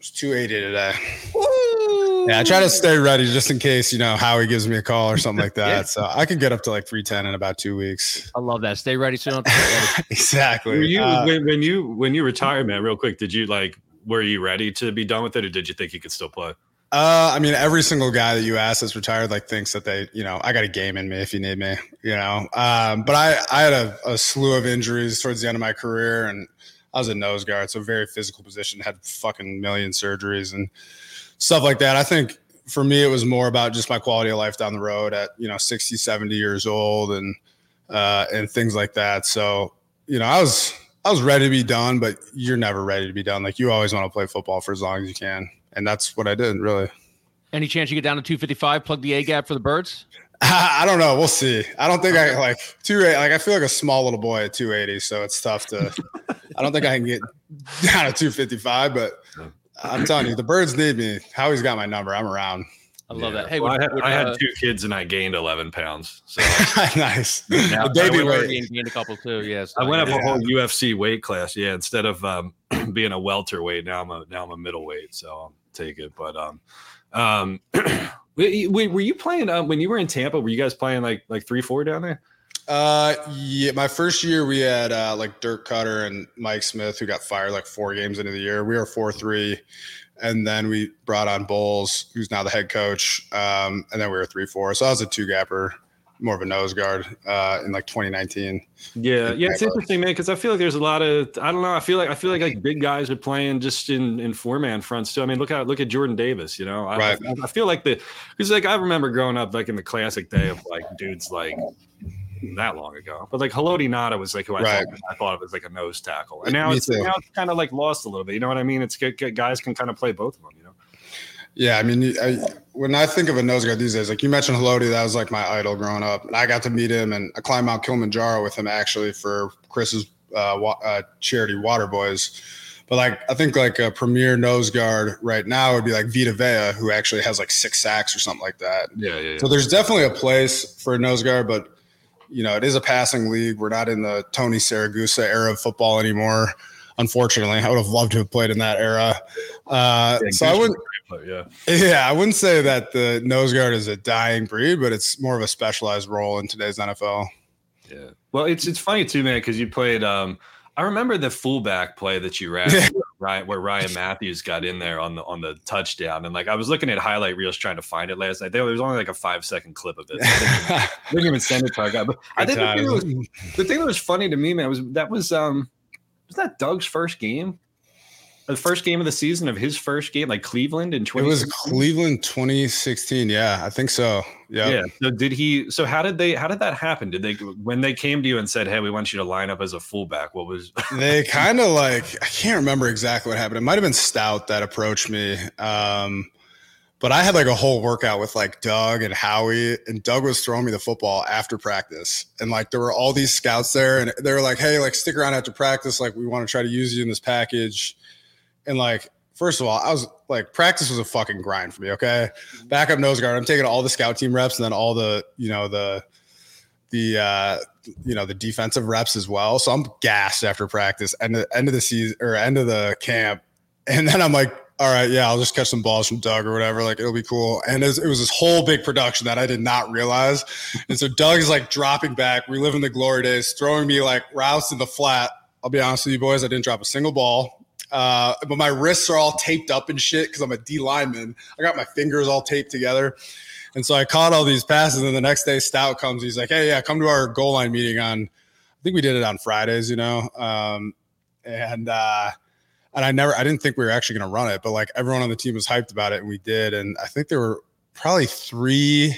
It's 280 today. Woo! Yeah, I try to stay ready just in case, you know, Howie gives me a call or something like that. yeah. So I could get up to like 310 in about two weeks. I love that. Stay ready so don't exactly. Were you uh, when, when you when you retired, man, real quick, did you like were you ready to be done with it or did you think you could still play? Uh, I mean, every single guy that you ask that's retired, like thinks that they, you know, I got a game in me if you need me, you know. Um, but I, I had a, a slew of injuries towards the end of my career, and I was a nose guard, so very physical position, had fucking million surgeries and stuff like that. I think for me, it was more about just my quality of life down the road at, you know, 60, 70 years old and, uh, and things like that. So, you know, I was, I was ready to be done, but you're never ready to be done. Like you always want to play football for as long as you can. And that's what I did really. Any chance you get down to 255, plug the A gap for the birds? I don't know. We'll see. I don't think I like two like I feel like a small little boy at 280, so it's tough to I don't think I can get down to 255, but I'm telling you, the birds need me. Howie's got my number. I'm around. I love yeah. that. Hey, well, I, had, I had, uh, two kids and I gained 11 pounds. So nice. Now, the baby weight gained a couple too. Yes. I went up a whole UFC weight class. Yeah. Instead of um, being a welterweight, now I'm a, now I'm a middleweight. So I'll take it. But, um, um, wait, were you playing uh, when you were in Tampa? Were you guys playing like like three four down there? Uh, yeah. My first year, we had uh, like Dirk Koetter and Mike Smith, who got fired like four games into the year. We were four three, and then we brought on Bowles, who's now the head coach. Um, and then we were three four. So I was a two gapper more of a nose guard uh, in like 2019. Yeah, yeah, it's interesting, man, because I feel like there's a lot of I don't know. I feel like I feel like like big guys are playing just in in four man fronts too. I mean, look at look at Jordan Davis. You know, I, right. I, I feel like the because like I remember growing up like in the classic day of like dudes like that long ago. But like Haloti Ngata was like who I, right. thought, I thought it was like a nose tackle, and now it's now it's kind of like lost a little bit. You know what I mean? It's guys can kind of play both of them. Yeah, I mean, I, when I think of a nose guard these days, like you mentioned Haloti, that was like my idol growing up. And I got to meet him and I climbed Mount Kilimanjaro with him actually for Chris's uh, wa- uh, charity Water Boys. But like I think like a premier nose guard right now would be like Vita Vea, who actually has like six sacks or something like that. Yeah, yeah. yeah. So there's definitely a place for a nose guard, but you know it is a passing league. We're not in the Tony Siragusa era of football anymore. Unfortunately, I would have loved to have played in that era. Uh, yeah, so I wouldn't yeah. Yeah, I wouldn't say that the nose guard is a dying breed, but it's more of a specialized role in today's NFL. Yeah. Well, it's it's funny too, man, because you played. Um, I remember the fullback play that you ran, right, where Ryan Mathews got in there on the on the touchdown, and like I was looking at highlight reels trying to find it last night. There was only like a five second clip of it. I didn't, even send it to our guy. But I think the thing, was, the thing that was funny to me, man, was that was um was that Doug's first game the first game of the season of his first game, like Cleveland in 20. It was Cleveland 2016. Yeah, I think so. Yeah. Yeah. So did he? So how did they? How did that happen? Did they when they came to you and said, "Hey, we want you to line up as a fullback"? What was? they kind of like I can't remember exactly what happened. It might have been Stout that approached me. Um, But I had like a whole workout with like Doug and Howie, and Doug was throwing me the football after practice. And like there were all these scouts there, and they were like, hey, like stick around after practice. Like we want to try to use you in this package. And like, first of all, I was like, practice was a fucking grind for me. Okay. Backup nose guard. I'm taking all the scout team reps and then all the, you know, the, the uh you know the defensive reps as well so i'm gassed after practice and the end of the season or end of the camp and then i'm like all right, yeah, I'll just catch some balls from Doug or whatever. Like it'll be cool. And it was, it was, this whole big production that I did not realize. And so Doug is like dropping back, reliving the glory days, throwing me like routes in the flat. I'll be honest with you boys, I didn't drop a single ball. Uh, but my wrists are all taped up and shit because I'm a D lineman. I got my fingers all taped together. And so I caught all these passes. And the next day, Stout comes. He's like, hey, yeah, come to our goal line meeting on, I think we did it on Fridays, you know? Um, and, uh, and I never, I didn't think we were actually going to run it, but like everyone on the team was hyped about it, and we did. And I think there were probably three.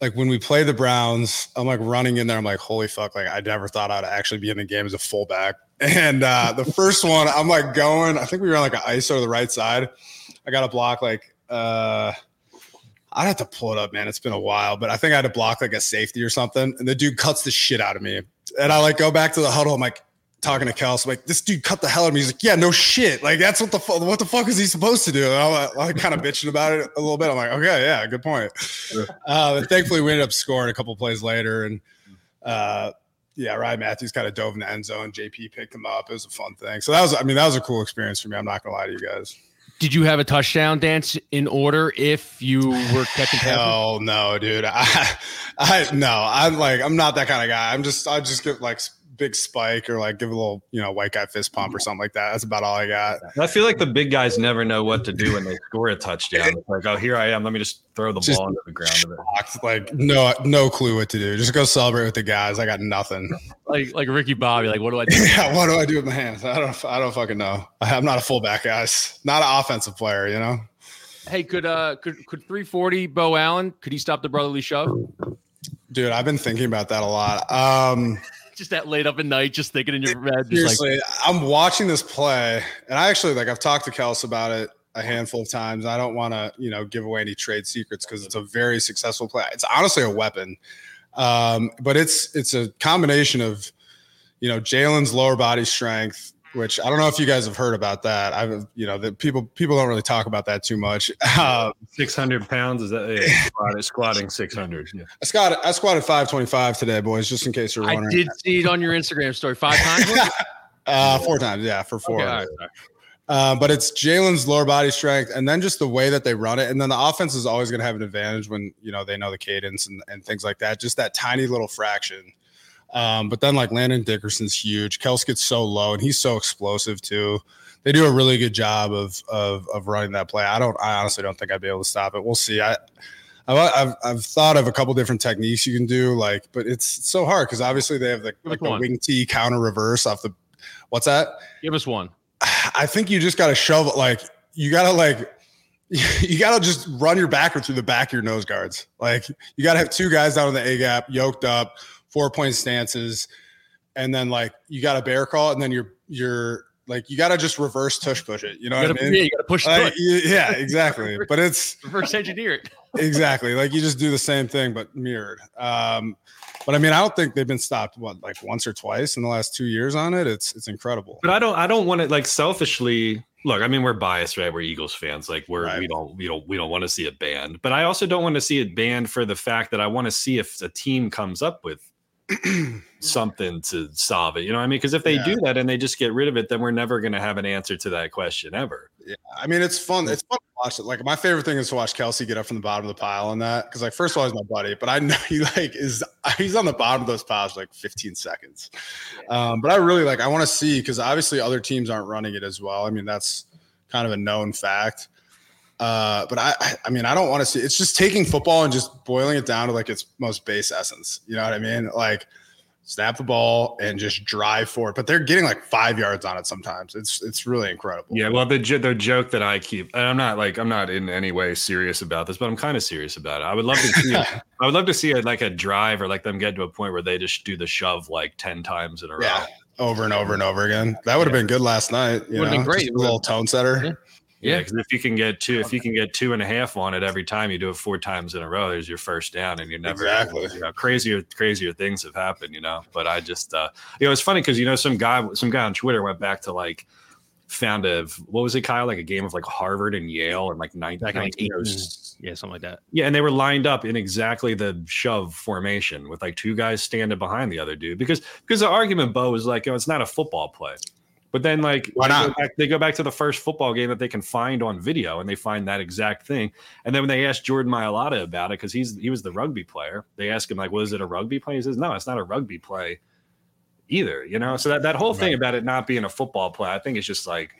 Like when we play the Browns, I'm like running in there. I'm like, holy fuck! Like I never thought I'd actually be in the game as a fullback. And uh, the first one, I'm like going. I think we were on like an ISO to the right side. I got a block like uh, I'd have to pull it up, man. It's been a while, but I think I had to block like a safety or something. And the dude cuts the shit out of me. And I like go back to the huddle. I'm like, talking to Kels, like this dude cut the hell out of me. He's like, yeah, no shit. Like that's what the fu- what the fuck is he supposed to do? And I'm like, kind of bitching about it a little bit. I'm like, okay, yeah, good point. Uh, thankfully, we ended up scoring a couple plays later, and uh, yeah, Ryan Mathews kind of dove in the end zone. JP picked him up. It was a fun thing. So that was, I mean, that was a cool experience for me. I'm not gonna lie to you guys. Did you have a touchdown dance in order if you were catching passes? Hell no, dude. I, I no, I'm like, I'm not that kind of guy. I'm just, I just get like big spike or like give a little, you know, white guy fist pump or something like that. That's about all I got. I feel like the big guys never know what to do when they score a touchdown. It's like, oh, here I am. Let me just throw the just ball into the ground. Shocked, like no, no clue what to do. Just go celebrate with the guys. I got nothing. Like like Ricky Bobby. Like what do I do? yeah, what do I do with my hands? I don't. I don't fucking know. I'm not a fullback, guys. Not an offensive player. You know. Hey, could uh could could 340 Beau Allen could he stop the brotherly shove? Dude, I've been thinking about that a lot. Um just that late up at night, just thinking in your head. Seriously, like- I'm watching this play, and I actually like I've talked to Kels about it a handful of times. I don't want to, you know, give away any trade secrets because it's a very successful play. It's honestly a weapon, um, but it's it's a combination of, you know, Jalen's lower body strength, which I don't know if you guys have heard about that. I've, you know, the people people don't really talk about that too much. Um, six hundred pounds is that yeah, squatting six hundred? Yeah. I squatted I squatted five twenty five today, boys. Just in case you're wondering. I did see it on your Instagram story five times. uh, four times, yeah, for four. Okay, uh, but it's Jalen's lower body strength, and then just the way that they run it, and then the offense is always going to have an advantage when you know they know the cadence and, and things like that. Just that tiny little fraction um, but then like Landon Dickerson's huge. Kels gets so low and he's so explosive too. They do a really good job of of of running that play. I don't. I honestly don't think I'd be able to stop it. We'll see. I. I've, I've thought of a couple different techniques you can do, like, but it's so hard because obviously they have the, like the wing T counter reverse off the. What's that? Give us one. I think you just got to shove it. Like you got to like you got to just run your backer through the back of your nose guards. Like you got to have two guys down in the A gap, yoked up, four point stances, and then like you got a bear crawl, and then you're you're like you got to just reverse tush push it. You know you gotta, what I mean? Yeah, you got to push. Like, yeah, exactly. but it's reverse engineer it. exactly. Like you just do the same thing but mirrored. Um, but I mean, I don't think they've been stopped what like once or twice in the last two years on it. It's it's incredible. But I don't I don't want to like selfishly look. I mean, we're biased, right? We're Eagles fans. Like we're right. we don't we don't we don't want to see it banned. But I also don't want to see it banned for the fact that I want to see if a team comes up with something to solve it. You know what I mean? Because if they yeah. do that and they just get rid of it, then we're never going to have an answer to that question ever. Yeah, I mean, it's fun. It's fun to watch it. Like my favorite thing is to watch Kelce get up from the bottom of the pile on that. Because like first of all, he's my buddy, but I know he like is he's on the bottom of those piles like 15 seconds. Um, but I really like I want to see because obviously other teams aren't running it as well. I mean, that's kind of a known fact. Uh, but I, I mean, I don't want to see. It's just taking football and just boiling it down to like its most base essence. You know what I mean? Like snap the ball and just drive for it. But they're getting like five yards on it sometimes. It's it's really incredible. Yeah. Well, the the joke that I keep, and I'm not like I'm not in any way serious about this, but I'm kind of serious about it. I would love to see. I would love to see it like a drive or like them get to a point where they just do the shove like ten times in a yeah. row. Over and over and over again. That would have yeah. been good last night. You would have been great. a little tone setter. Yeah. Yeah, because if you can get two, if you can get two and a half on it every time you do it four times in a row, there's your first down, and you're never exactly. You know, crazier, crazier things have happened, you know. But I just, uh, you know, it's funny because you know some guy, some guy on Twitter went back to like found a what was it, Kyle? Like a game of like Harvard and Yale and like 19, Back in like 19 18, yeah, something like that. yeah, and they were lined up in exactly the shove formation with like two guys standing behind the other dude because because the argument Bo was like, oh, it's not a football play. But then like Why they not? go, back, they go back to the first football game that they can find on video and they find that exact thing. And then when they asked Jordan Mailata about it, because he's he was the rugby player, they asked him like, was it a rugby play? He says, No, it's not a rugby play either. You know, so that, that whole thing about it not being a football play, I think it's just like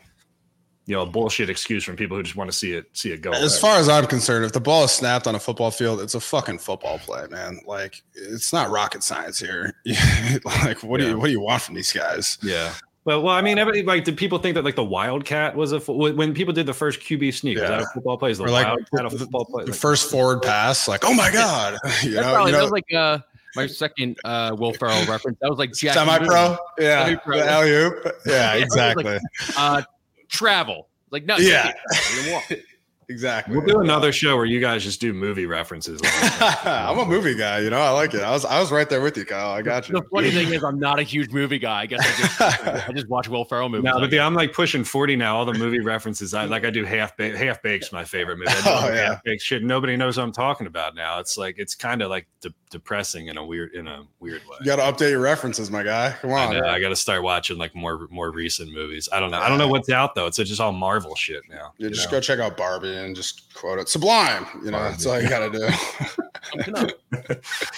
you know, a bullshit excuse from people who just want to see it see it go. As far as I'm concerned, if the ball is snapped on a football field, it's a fucking football play, man. Like it's not rocket science here. like what do you what do you want from these guys? Yeah. Well, well, I mean, everybody, like, did people think that like the Wildcat was a when people did the first QB sneak? Was that a football play? Is the Or like Wildcat a the- football play? The Like, first forward pass, like oh my god, you know, probably you that was like uh my second uh Will Ferrell reference. That was like Jackie semi pro, yeah, Semi-pro. the alley oop, yeah, Yeah, it was like- exactly, Uh travel. Like no, Yeah. you walk. exactly. we'll do another show where you guys just do movie references. I'm a movie guy, you know. I like it. I was I was right there with you, Kyle. I got you. The funny thing is, I'm not a huge movie guy. I guess I just, I just watch Will Ferrell movies. No, but guess. the, I'm like pushing 40 now. All the movie references, I like. I do half baked. Half baked's my favorite movie. I do Oh, yeah. half baked shit. Nobody knows what I'm talking about now. It's like it's kind of like de- depressing in a weird in a weird way. You got to update your references, my guy. Come on. know, I got to start watching like more more recent movies. I don't know. I don't know what's out though. It's just all Marvel shit now. Yeah, you just know? go check out Barbie and just quote it. Sublime, you know. That's all you got to do.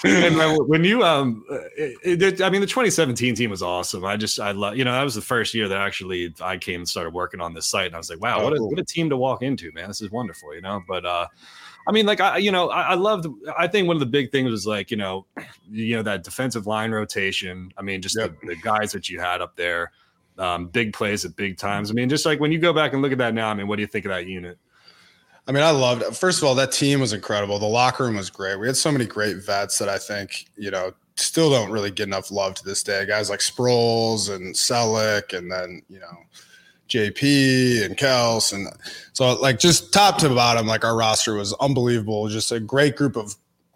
And when- when you um it, it- i mean the 2017 team was awesome i just i love you know that was the first year that actually i came and started working on this site and i was like wow Oh, what a, cool. what a team to walk into man this is wonderful you know but uh I mean, like I, you know, I, I loved. I think one of the big things was like, you know, you know that defensive line rotation. I mean, just Yep. the, the guys that you had up there, um, big plays at big times. I mean, just like when you go back and look at that now, I mean, what do you think of that unit? I mean, I loved it. First of all, that team was incredible. The locker room was great. We had so many great vets that I think, you know, still don't really get enough love to this day. Guys like Sproles and Celek, and then, you know, JP and Kels. And so, like, just top to bottom, like, our roster was unbelievable. Just a great group of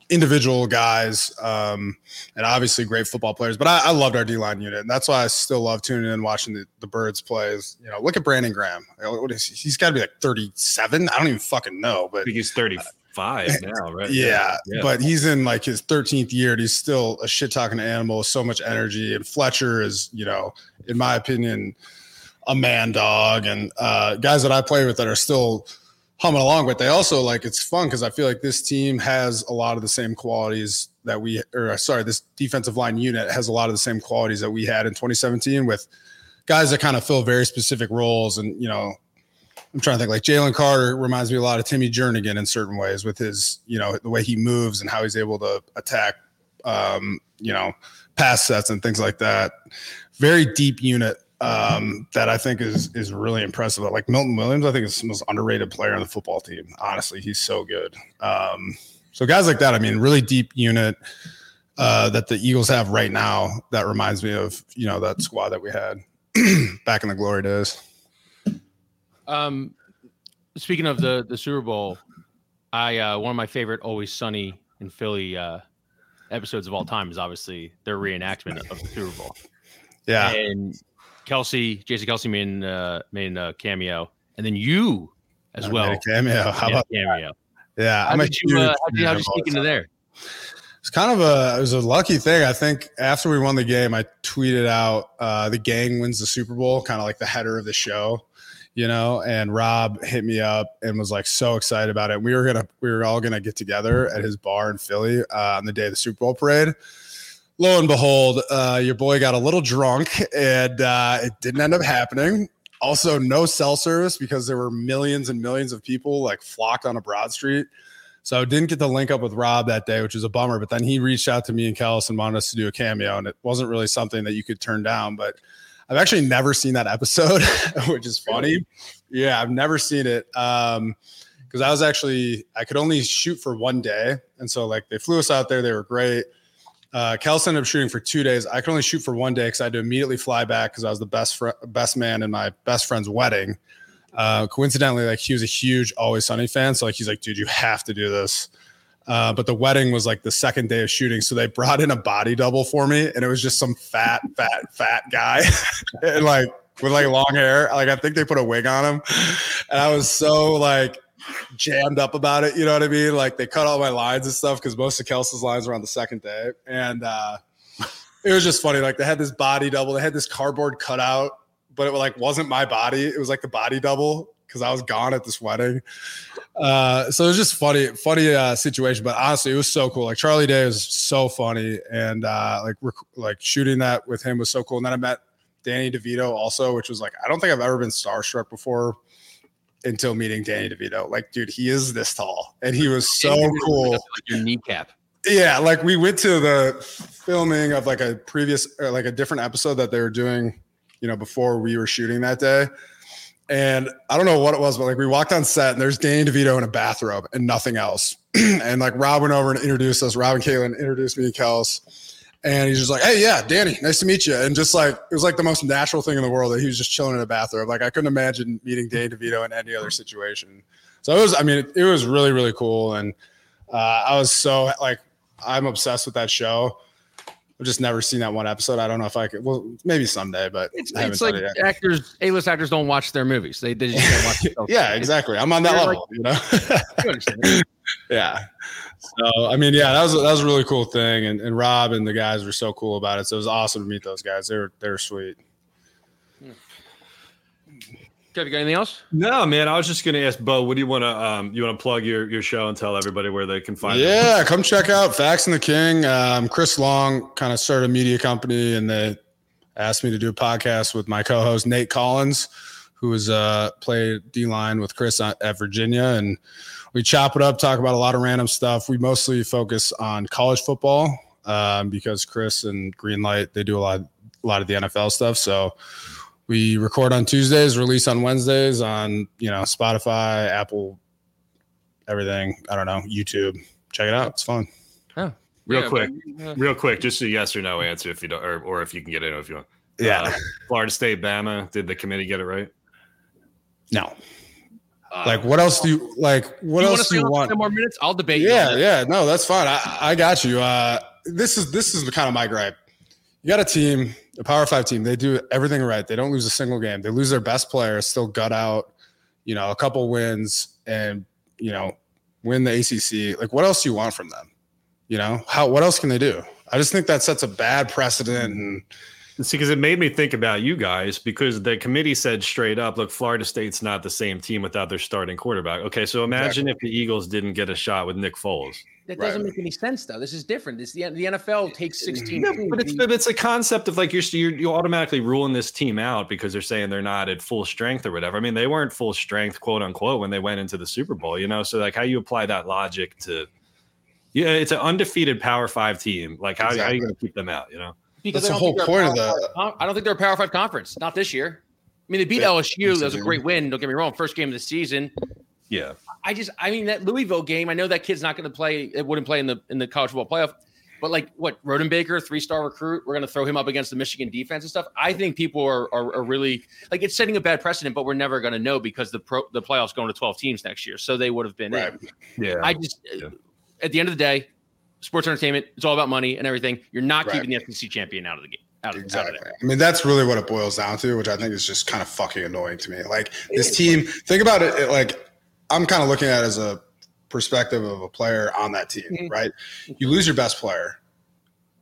individual guys um, and obviously great football players. But I, I loved our D line unit. And that's why I still love tuning in, watching the, the Birds plays. You know, look at Brandon Graham. What is he? He's got to be like 37. I don't even fucking know. But he's 35 now, right? yeah, Yeah. but he's in like his 13th year and he's still a shit talking animal with so much energy. And Fletcher is, you know, in my opinion, a man dog. And uh, guys that I play with that are still humming along, but they also like it's fun because I feel like this team has a lot of the same qualities that we, or uh, sorry, this defensive line unit has a lot of the same qualities that we had in 2017 with guys that kind of fill very specific roles. And, you know, I'm trying to think like Jalen Carter reminds me a lot of Timmy Jernigan in certain ways with his, you know, the way he moves and how he's able to attack, um, you know, pass sets and things like that. Very deep unit um, that I think is is really impressive. Like Milton Williams, I think is the most underrated player on the football team. Honestly, he's so good. Um, so guys like that, I mean, really deep unit uh, that the Eagles have right now. That reminds me of you know that squad that we had back in the glory days. Um, speaking of the the Super Bowl, I uh, one of my favorite Always Sunny in Philly uh, episodes of all time is obviously their reenactment of the Super Bowl. Yeah, And Kelce, Jason Kelce made uh, made a cameo, and then you as I well cameo. How about cameo. yeah? How I'm a did you, uh, how did you, how'd you sneak into there? It's kind of a it was a lucky thing. I think after we won the game, I tweeted out uh, the gang wins the Super Bowl, kind of like the header of the show, you know. And Rob hit me up and was like so excited about it. We were gonna we were all gonna get together at his bar in Philly uh, on the day of the Super Bowl parade. Lo and behold, uh, your boy got a little drunk and uh, it didn't end up happening. Also, no cell service because there were millions and millions of people like flocked on a Broad Street. So I didn't get to link up with Rob that day, which was a bummer. But then he reached out to me and Kels and wanted us to do a cameo, and it wasn't really something that you could turn down. But I've actually never seen that episode, which is funny. Yeah, I've never seen it. Um, because I was actually I could only shoot for one day, and so like they flew us out there, they were great. Uh, Kels ended up shooting for two days. I could only shoot for one day because I had to immediately fly back because I was the best fr- best man in my best friend's wedding. Uh, coincidentally, like he was a huge Always Sunny fan, so like he's like, dude, you have to do this. Uh, but the wedding was like the second day of shooting, so they brought in a body double for me, and it was just some fat, fat, fat guy, and like with like long hair. Like I think they put a wig on him, and I was so like jammed up about it. You know what I mean? Like they cut all my lines and stuff because most of Kelce's lines were on the second day, and uh, it was just funny. Like they had this body double, they had this cardboard cutout, but it like wasn't my body. It was like the body double because I was gone at this wedding. Uh, so it was just funny, funny uh, situation. But honestly, it was so cool. Like Charlie Day was so funny, and uh, like rec- like shooting that with him was so cool. And then I met Danny DeVito also, which was like I don't think I've ever been starstruck before until meeting Danny DeVito. Like, dude, he is this tall, and he was so cool. Like your kneecap. Yeah, like we went to the filming of like a previous, uh, like a different episode that they were doing, you know, before we were shooting that day. And I don't know what it was, but like we walked on set and there's Danny DeVito in a bathrobe and nothing else. and like Rob went over and introduced us. Rob and Kaitlin introduced me to Kels. And he's just like, hey, yeah, Danny, nice to meet you. And just like, it was like the most natural thing in the world that he was just chilling in a bathroom. Like, I couldn't imagine meeting Danny DeVito in any other situation. So it was, I mean, it, it was really, really cool. And uh, I was so like, I'm obsessed with that show. I've just never seen that one episode. I don't know if I could. Well, maybe someday, but it's, it's like it actors, A-list actors don't watch their movies. They, they just don't watch. It. Yeah, exactly. I'm on that level. Like, you know. yeah. So I mean, yeah, that was that was a really cool thing, and, and Rob and the guys were so cool about it. So it was awesome to meet those guys. They were they were sweet. Kev, you got anything else? No, man. I was just gonna ask Beau, what do you want to um you want to plug your your show and tell everybody where they can find it? yeah, come check out Facts and the King. Um, Chris Long kind of started a media company and they asked me to do a podcast with my co-host Nate Collins, who was uh played D line with Chris at, at Virginia and we chop it up, talk about a lot of random stuff. We mostly focus on college football um, because Chris and Greenlight they do a lot, a lot of the NFL stuff. So we record on Tuesdays, release on Wednesdays on you know Spotify, Apple, everything. I don't know YouTube. Check it out. It's fun. Oh, real yeah, quick, but, real quick, just a yes or no answer if you don't, or, or if you can get it if you want. Yeah. Uh, Florida State, Bama. Did the committee get it right? No. Uh, like what else do you like? What you else do you want? More minutes. I'll debate. Yeah, yeah. No, that's fine. I, I got you. Uh, this is this is the kind of my gripe. You got a team, a Power Five team. They do everything right. They don't lose a single game. They lose their best player, still gut out. You know, a couple wins, and you know, win the ACC. Like, what else do you want from them? You know, how what else can they do? I just think that sets a bad precedent and See, because it made me think about you guys because the committee said straight up, look, Florida State's not the same team without their starting quarterback. Okay, so imagine exactly. if the Eagles didn't get a shot with Nick Foles. That doesn't right. make any sense, though. This is different. This the, the NFL takes sixteen. Yeah, but it's it's a concept of like you're, you're you're automatically ruling this team out because they're saying they're not at full strength or whatever. I mean, they weren't full strength, quote unquote, when they went into the Super Bowl. You know, so like how you apply that logic to yeah, it's an undefeated Power Five team. Like how, exactly. how are you going to keep them out? You know because that's the whole point of that. I don't think they're a Power Five conference. Not this year. I mean, they beat LSU. That was a great win. Don't get me wrong. First game of the season. Yeah. I just, I mean, that Louisville game. I know that kid's not going to play. It wouldn't play in the in the college football playoff. But like, what Rodemaker, three star recruit, we're going to throw him up against the Michigan defense and stuff. I think people are, are, are really like it's setting a bad precedent, but we're never going to know because the pro the playoffs going to twelve teams next year, so they would have been right. in. Yeah. I just, yeah. at the end of the day, sports entertainment. It's all about money and everything. You're not right. keeping the SEC champion out of the game. Out of, exactly. Out of I mean, that's really what it boils down to, which I think is just kind of fucking annoying to me. Like this team, think about it, it like I'm kind of looking at it as a perspective of a player on that team, mm-hmm. right? You lose your best player,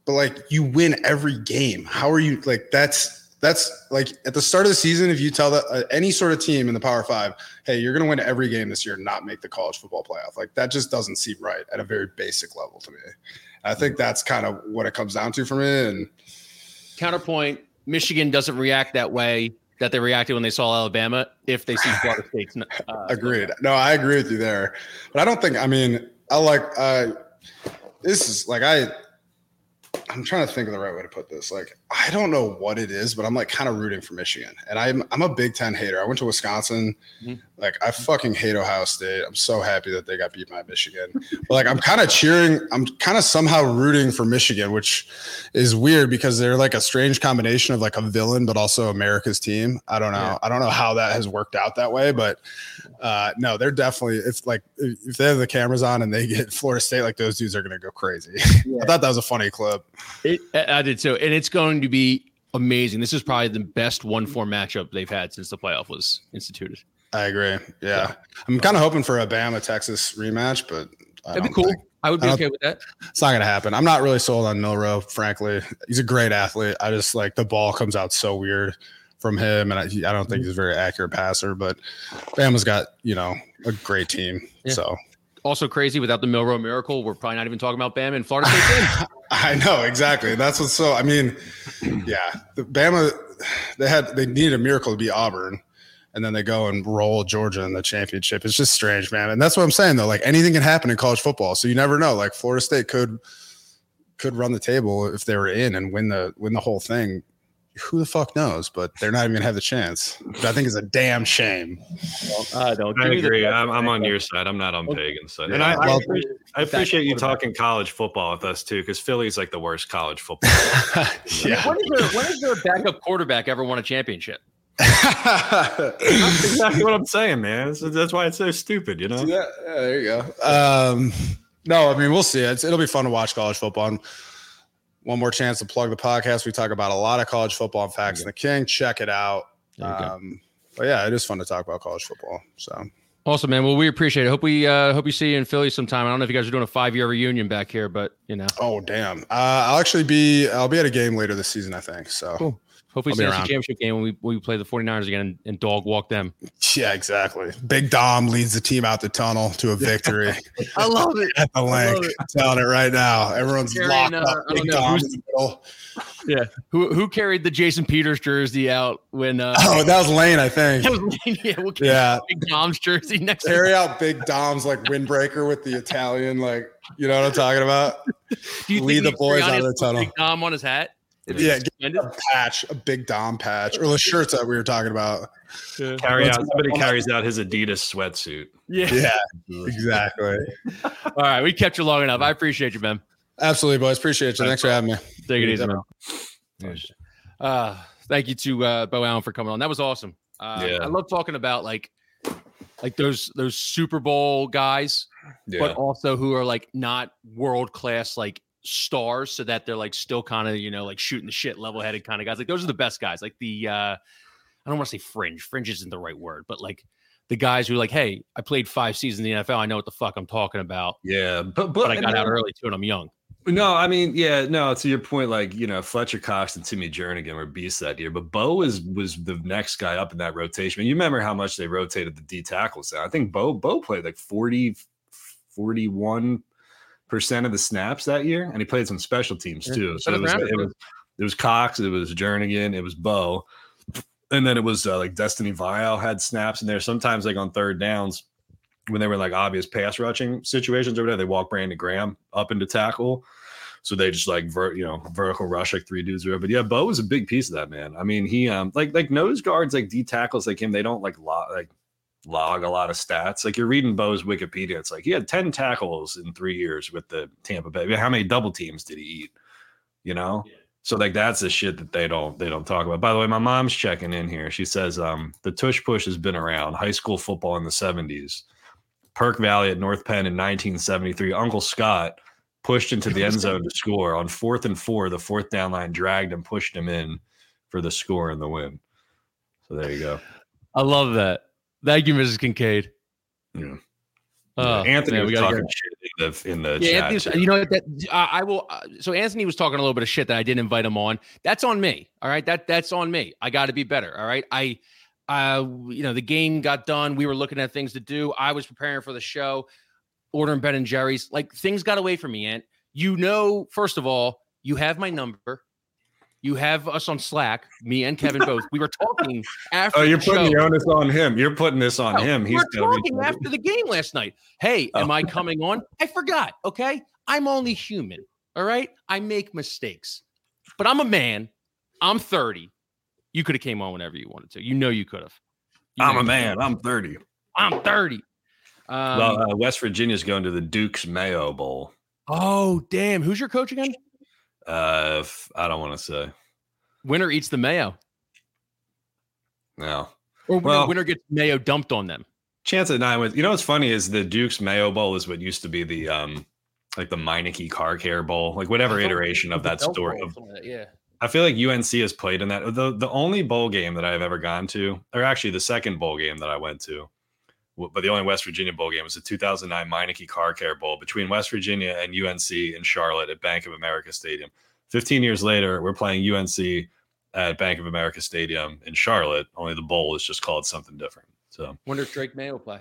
but like you win every game. How are you like that's that's like at the start of the season if you tell that uh, any sort of team in the power five hey you're going to win every game this year not make the college football playoff like that just doesn't seem right at a very basic level to me. I think that's kind of what it comes down to for me and counterpoint michigan doesn't react that way that they reacted when they saw alabama if they see florida state's uh, agreed. no i agree with you there. But i don't think i mean i like uh this is like i I'm trying to think of the right way to put this. Like, I don't know what it is, but I'm like kind of rooting for Michigan. And I'm I'm a Big Ten hater. I went to Wisconsin. Mm-hmm. Like, I fucking hate Ohio State. I'm so happy that they got beat by Michigan. but like, I'm kind of cheering. I'm kind of somehow rooting for Michigan, which is weird because they're like a strange combination of like a villain, but also America's team. I don't know. Yeah. I don't know how that has worked out that way, but uh, no, they're definitely. If like if they have the cameras on and they get Florida State, like those dudes are gonna go crazy. Yeah. I thought that was a funny clip. It, I did so, and it's going to be amazing. This is probably the best one four matchup they've had since the playoff was instituted. I agree. Yeah, yeah. I'm kind of hoping for a Bama Texas rematch, but I that'd be cool. Think, I would be I okay with that. It's not gonna happen. I'm not really sold on Milroe, Frankly, he's a great athlete. I just like the ball comes out so weird from him, and I, I don't think he's a very accurate passer. But Bama's got you know a great team, yeah. so also crazy without the Milroe miracle. We're probably not even talking about Bama and Florida State. I know exactly. That's what's so. I mean, yeah, the Bama they had they needed a miracle to be Auburn, and then they go and roll Georgia in the championship. It's just strange, man. And that's what I'm saying though. Like anything can happen in college football, so you never know. Like Florida State could could run the table if they were in and win the win the whole thing who the fuck knows? But they're not even gonna have the chance, which I think is a damn shame. I don't. I agree. I'm, I'm, on your side. I'm not on Pagan's side. Yeah. And I, well, I, appreciate, I appreciate you talking college football with us too, because Philly's like the worst college football. yeah. When is, there, when is their backup quarterback ever won a championship? that's exactly what I'm saying, man. That's, that's, why it's so stupid, you know. Yeah, yeah there you go. Um, no, I mean we'll see. It's, it'll be fun to watch college football. And, one more chance to plug the podcast. We talk about a lot of college football and facts in the king. Check it out. Um, but yeah, it is fun to talk about college football. So awesome, man. Well, we appreciate it. Hope we uh, hope you see you in Philly sometime. I don't know if you guys are doing a five year reunion back here, but you know. Oh damn! Uh, I'll actually be I'll be at a game later this season. I think so. Cool. Hopefully, see us championship game when we when we play the 49ers again and, and, dog walk them. Yeah, exactly. Big Dom leads the team out the tunnel to a victory. I love it. At the Linc. I'm telling it right now. Everyone's Carrying, locked uh, up. Big Dom in the middle. Yeah. Who who carried the Jason Peters jersey out when uh Oh, that was Lane, I think. That was Lane, yeah. We'll yeah. Big Dom's jersey next Carry out Big Dom's like windbreaker with the Italian, like you know what I'm talking about? Do you Lead the boys out of the tunnel. Big Dom on his hat? Yeah, get a patch, a big Dom patch, or the shirts that we were talking about. Yeah. Carry out somebody carries out his Adidas sweatsuit. Yeah, yeah, exactly. All right, we kept you long enough. I appreciate you, man. Absolutely, boys. Appreciate you. Thanks for having me. Take it easy, man. Uh, thank you to uh, Beau Allen for coming on. That was awesome. Uh, yeah. I love talking about like like those those Super Bowl guys, yeah. but also who are like not world class like stars so that they're like still kind of you know like shooting the shit level headed kind of guys like those are the best guys like the uh i don't want to say fringe fringe isn't the right word but like the guys who are like hey i played five seasons in the nfl i know what the fuck i'm talking about yeah but but, but i got out early too and i'm young no, I mean, yeah, no. To your point, like you know, Fletcher Cox and Timmy Jernigan were beasts that year, but Beau was was the next guy up in that rotation. you remember how much they rotated the D tackles. I think Beau Beau played like 40, 41 percent of the snaps that year, and he played some special teams too. So it was, it was, it was Cox, it was Jernigan, it was Beau, and then it was uh, like Destiny Vaeao had snaps in there. Sometimes like on third downs when they were like obvious pass rushing situations over there, they walk Brandon Graham up into tackle. So they just like ver- you know vertical rush like three dudes there. But yeah, Beau was a big piece of that man. I mean, he um like like nose guards like D tackles like him. They don't like lot like log a lot of stats. Like you're reading Beau's Wikipedia, it's like he had 10 tackles in three years with the Tampa Bay. How many double teams did he eat? You know? Yeah. So like that's the shit that they don't they don't talk about. By the way, my mom's checking in here. She says um the tush push has been around high school football in the 70s. Perk Valley at North Penn in 1973. Uncle Scott pushed into the end zone to score on fourth and four. The fourth down line dragged and pushed him in for the score and the win. So there you go. I love that. Thank you, Mrs. Kinkead. Yeah. Uh, Anthony man, was talking shit in the, in the yeah, chat. you know that uh, I will. Uh, so Anthony was talking a little bit of shit that I didn't invite him on. That's on me. All right, that that's on me. I got to be better. All right, I, uh, you know, the game got done. We were looking at things to do. I was preparing for the show, ordering Ben and Jerry's. Like things got away from me, Ant. You know, first of all, you have my number. You have us on Slack, me and Kevin both. We were talking after. Oh, you're the putting show. the onus on him. You're putting this on no, him. He's we talking after the game last night. Hey, oh. am I coming on? I forgot. Okay, I'm only human. All right. I make mistakes, but I'm a man. I'm 30. You could have came on whenever you wanted to. You know you could have. I'm a man. I'm 30. I'm 30. Um, well, uh, West Virginia's going to the Duke's Mayo Bowl. Oh, damn. Who's your coach again? Uh, I don't want to say. Winner eats the mayo. No. Or well, winner gets mayo dumped on them. Chance at nine with you know what's funny is the Duke's Mayo Bowl is what used to be the um like the Meineke Car Care Bowl, like whatever iteration of that story. Of, yeah. I feel like UNC has played in that. The the only bowl game that I've ever gone to, or actually the second bowl game that I went to, but the only West Virginia bowl game was the 2009 Meineke Car Care Bowl between West Virginia and UNC in Charlotte at Bank of America Stadium. 15 years later, we're playing UNC at Bank of America Stadium in Charlotte. Only the bowl is just called something different. So wonder if Drake Maye will play.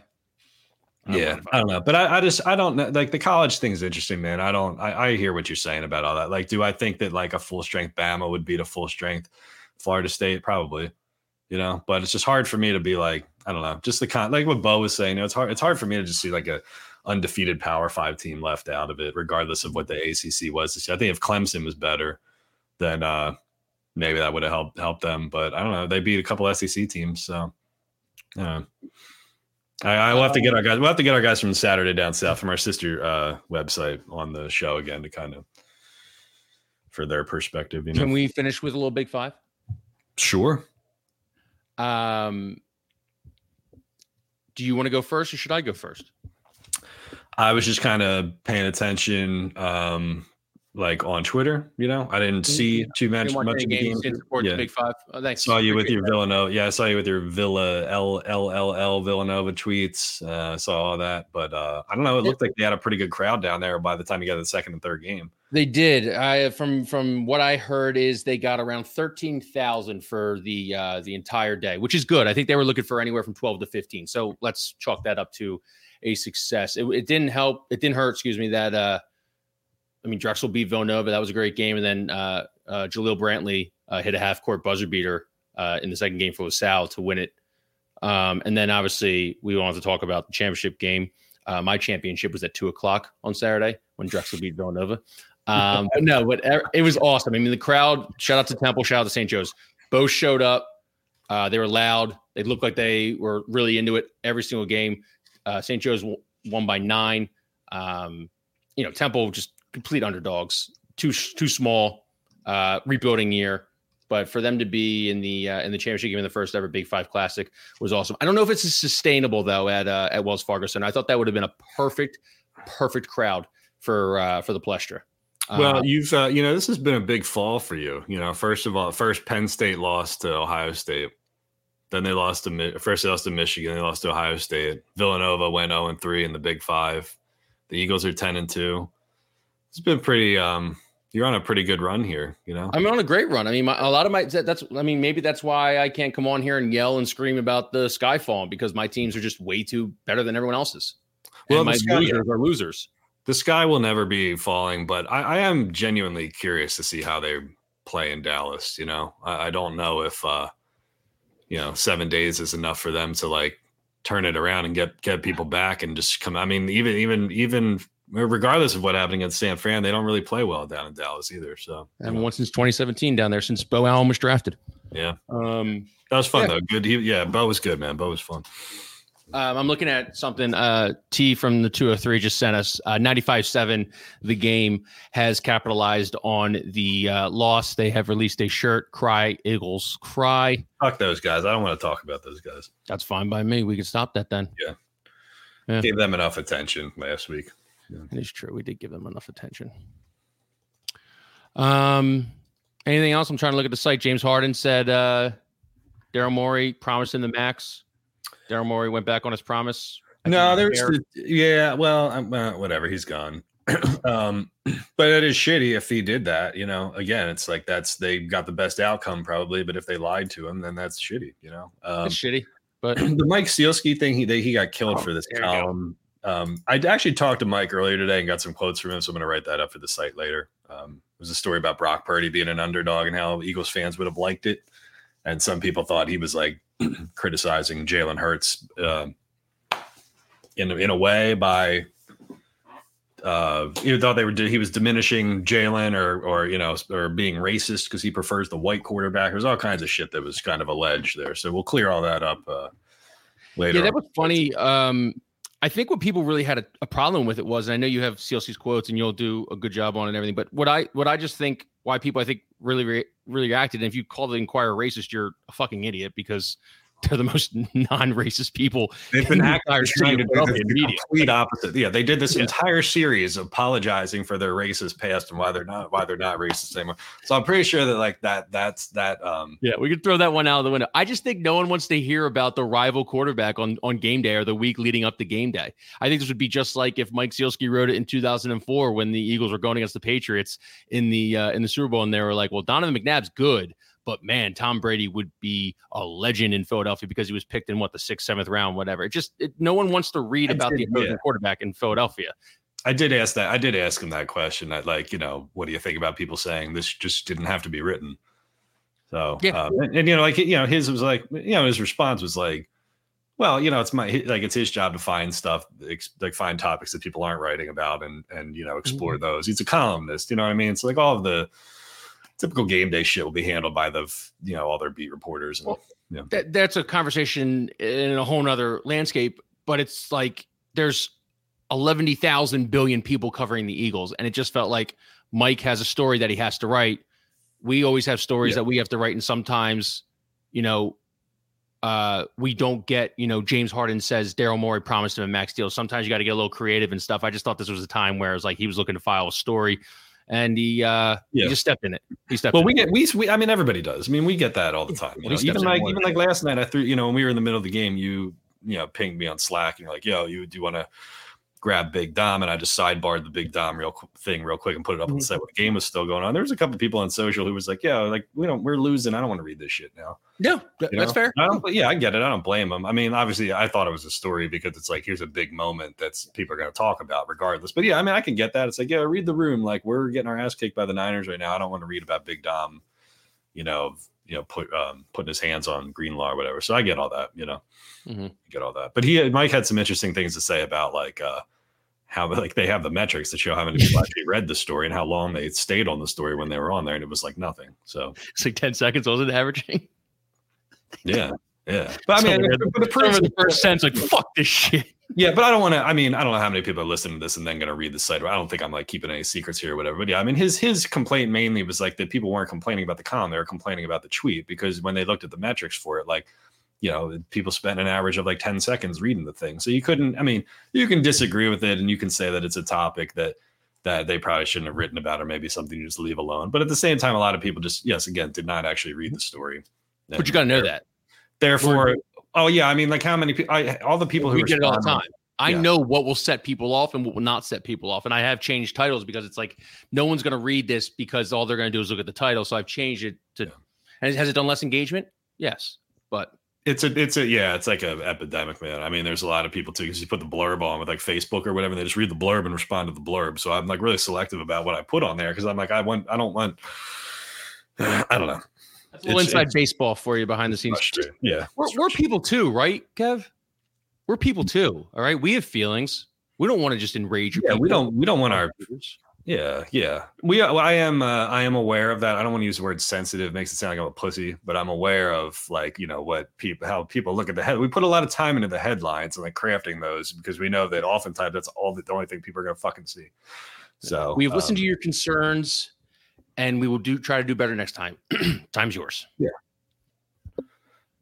I yeah, I don't know, but I, I, just I don't know. Like the college thing is interesting, man. I don't. I, I hear what you're saying about all that. Like, do I think that like a full strength Bama would beat a full strength Florida State? Probably, you know. But it's just hard for me to be like, I don't know, just the con. Like what Beau was saying, you know, it's hard. It's hard for me to just see like a undefeated Power Five team left out of it, regardless of what the ACC was. I think if Clemson was better, then uh maybe that would have helped helped them. But I don't know. They beat a couple SEC teams, so. Uh, I, I will have to get our guys. We'll have to get our guys from Saturday down south from our sister uh, website on the show again to kind of for their perspective. You know? Can we finish with a little Big Five? Sure. Um, do you want to go first, or should I go first? I was just kind of paying attention. Um, like on Twitter. You know, I didn't see too much much of the game. Yeah. Big Five. Oh, thanks. Saw you with your. Villanova. Yeah, I saw you with your Villa L L L L Villanova tweets. Uh, saw all that, but uh, I don't know. It looked like they had a pretty good crowd down there by the time you got to the second and third game. They did. I from from what I heard is they got around thirteen thousand for the uh, the entire day, which is good. I think they were looking for anywhere from twelve to fifteen. So let's chalk that up to a success. It, it didn't help. It didn't hurt. Excuse me. That uh, I mean, Drexel beat Villanova. That was a great game. And then uh, uh, Khalil Brantley uh, hit a half court buzzer beater uh, in the second game for LaSalle to win it. Um, and then obviously we wanted to talk about the championship game. Uh, my championship was at two o'clock on Saturday when Drexel beat Villanova. Um, but no, but it was awesome. I mean, the crowd, shout out to Temple, shout out to St. Joe's. Both showed up. Uh, they were loud. They looked like they were really into it every single game. St. Joe's won by nine. Um, you know, Temple just complete underdogs, too too small, uh, rebuilding year. But for them to be in the uh, in the championship game in the first ever Big Five Classic was awesome. I don't know if it's sustainable though at uh, at Wells Fargo Center. I thought that would have been a perfect perfect crowd for uh, for the Palestra. Well, uh, you've uh, you know this has been a big fall for you. You know, first of all, first Penn State lost to Ohio State. Then they lost to first they lost to Michigan. They lost to Ohio State. Villanova went zero and three in the Big Five. The Eagles are ten and two it's been pretty um you're on a pretty good run here, you know. I'm on a great run. I mean, my, a lot of my that's I mean, maybe that's why I can't come on here and yell and scream about the sky falling because my teams are just way too better than everyone else's. Well, and my sky, losers are losers. The sky will never be falling, but I, I, am genuinely curious to see how they play in Dallas. You know, I, I don't know if uh, you know seven days is enough for them to like turn it around and get get people back and just come. I mean, even even even regardless of what happened against San Fran, they don't really play well down in Dallas either. So and once since 2017 down there since Beau Allen was drafted. Yeah, um, that was fun yeah. though. Good, he, yeah, Beau was good, man. Beau was fun. Um, I'm looking at something. Uh, T from the 203 just sent us uh, 95.7. The game has capitalized on the uh, loss. They have released a shirt. Cry Eagles, cry. Fuck those guys. I don't want to talk about those guys. That's fine by me. We can stop that then. Yeah. yeah. Gave them enough attention last week. Yeah. It is true. We did give them enough attention. Um, anything else? I'm trying to look at the site. James Harden said uh, Daryl Morey promised him the max. Daryl Morey went back on his promise. I no, there's the, yeah. Well, uh, whatever. He's gone. um, but it is shitty if he did that. You know, again, it's like that's they got the best outcome probably, but if they lied to him, then that's shitty. You know, um, it's shitty. But the Mike Sielski thing, he they, he got killed oh, for this column um, I actually talked to Mike earlier today and got some quotes from him, so I'm going to write that up for the site later. Um, it was a story about Brock Purdy being an underdog and how Eagles fans would have liked it, and some people thought he was like criticizing Jalen Hurts uh, in in a way by uh, you thought they were he was diminishing Jalen or or you know or being racist because he prefers the white quarterback. There's all kinds of shit that was kind of alleged there. So we'll clear all that up uh, later. Yeah, that was funny. Um, I think what people really had a, a, problem with it was, and I know you have Sielski's quotes and you'll do a good job on it and everything, but what I what I just think why people I think really re- really reacted, and if you call the Inquirer racist, you're a fucking idiot because they're the most non-racist people. They've been acting trying to do the complete opposite. Yeah, they did this yeah. entire series apologizing for their racist past and why they're not why they're not racist anymore. So I'm pretty sure that like that that's that. um Yeah, we could throw that one out of the window. I just think no one wants to hear about the rival quarterback on on game day or the week leading up to game day. I think this would be just like if Mike Sielski wrote it in 2004 when the Eagles were going against the Patriots in the uh, in the Super Bowl, and they were like, "Well, Donovan McNabb's good." But man, Tom Brady would be a legend in Philadelphia because he was picked in what the sixth, seventh round, whatever. It just it, no one wants to read I about did, the yeah. quarterback in Philadelphia. I did ask that. I did ask him that question. That like, you know, what do you think about people saying this just didn't have to be written? So yeah, um, and, and, you know, like you know, his was like, you know, his response was like, well, you know, it's my like it's his job to find stuff, like find topics that people aren't writing about, and and you know, explore mm-hmm. those. He's a columnist, you know what I mean? It's like all of the typical game day shit will be handled by the you know all their beat reporters. And, well, yeah. that, that's a conversation in a whole nother landscape. But it's like there's 11,000 billion people covering the Eagles, and it just felt like Mike has a story that he has to write. We always have stories yeah. that we have to write, and sometimes, you know, uh, we don't get, you know, James Harden says Daryl Morey promised him a max deal. Sometimes you got to get a little creative and stuff. I just thought this was a time where it was like he was looking to file a story and he uh yeah. he just stepped in it. He stepped. Well, we get we, we I mean everybody does. I mean we get that all the time. You know? Even like even like last night I threw you know when we were in the middle of the game you you know pinged me on Slack and you're like yo you do you want to grab Big Dom, and I just sidebarred the Big Dom real thing real quick and put it up on the mm-hmm. site when the game was still going on. There was a couple people on social who was like, "Yeah, like we don't, we're losing. I don't want to read this shit now." Yeah, you that's fair. I don't, yeah, I get it. I don't blame them. I mean, obviously, I thought it was a story because it's like here's a big moment that's people are going to talk about regardless. But yeah, I mean, I can get that. It's like, yeah, read the room. Like we're getting our ass kicked by the Niners right now. I don't want to read about Big Dom. You know, you know, put um, putting his hands on Greenlaw or whatever. So I get all that. You know, mm-hmm. get all that. But he, Mike, had some interesting things to say about like. uh how like they have the metrics that show how many people actually read the story and how long they stayed on the story when they were on there, and it was like nothing. So it's like ten seconds, wasn't averaging? Yeah, yeah. But I mean, the, the, the, the first sense, like fuck this shit. Yeah, but I don't want to. I mean, I don't know how many people are listening to this and then going to read the site. I don't think I'm like keeping any secrets here or whatever. But yeah, I mean, his his complaint mainly was like that people weren't complaining about the com; they were complaining about the tweet because when they looked at the metrics for it, like you know, people spent an average of like 10 seconds reading the thing. So you couldn't, I mean, you can disagree with it and you can say that it's a topic that that they probably shouldn't have written about or maybe something you just leave alone. But at the same time, a lot of people just, yes, again, did not actually read the story. But you got to know that. Therefore, oh yeah, I mean, like how many people, I all the people who we get it all the time. I yeah. know what will set people off and what will not set people off. And I have changed titles because it's like no one's going to read this because all they're going to do is look at the title. So I've changed it to. Yeah. And has it done less engagement? Yes, but it's a, it's a, yeah, it's like an epidemic, man. I mean, there's a lot of people too because you put the blurb on with like Facebook or whatever, they just read the blurb and respond to the blurb. So I'm like really selective about what I put on there because I'm like, I want, I don't want, I don't know. That's a little it's, inside it's, baseball for you behind the scenes. Yeah, we're, we're people too, right, Kev? We're people too. All right, we have feelings. We don't want to just enrage. You. Yeah, people. we don't. We don't want our yeah, yeah. We I am uh, I am aware of that. I don't want to use the word sensitive; makes it sound like I'm a pussy. But I'm aware of like you know what people how people look at the head. We put a lot of time into the headlines and like crafting those because we know that oftentimes that's all the, the only thing people are going to fucking see. So we've um, listened to your concerns, and we will do try to do better next time. Time's yours. Yeah.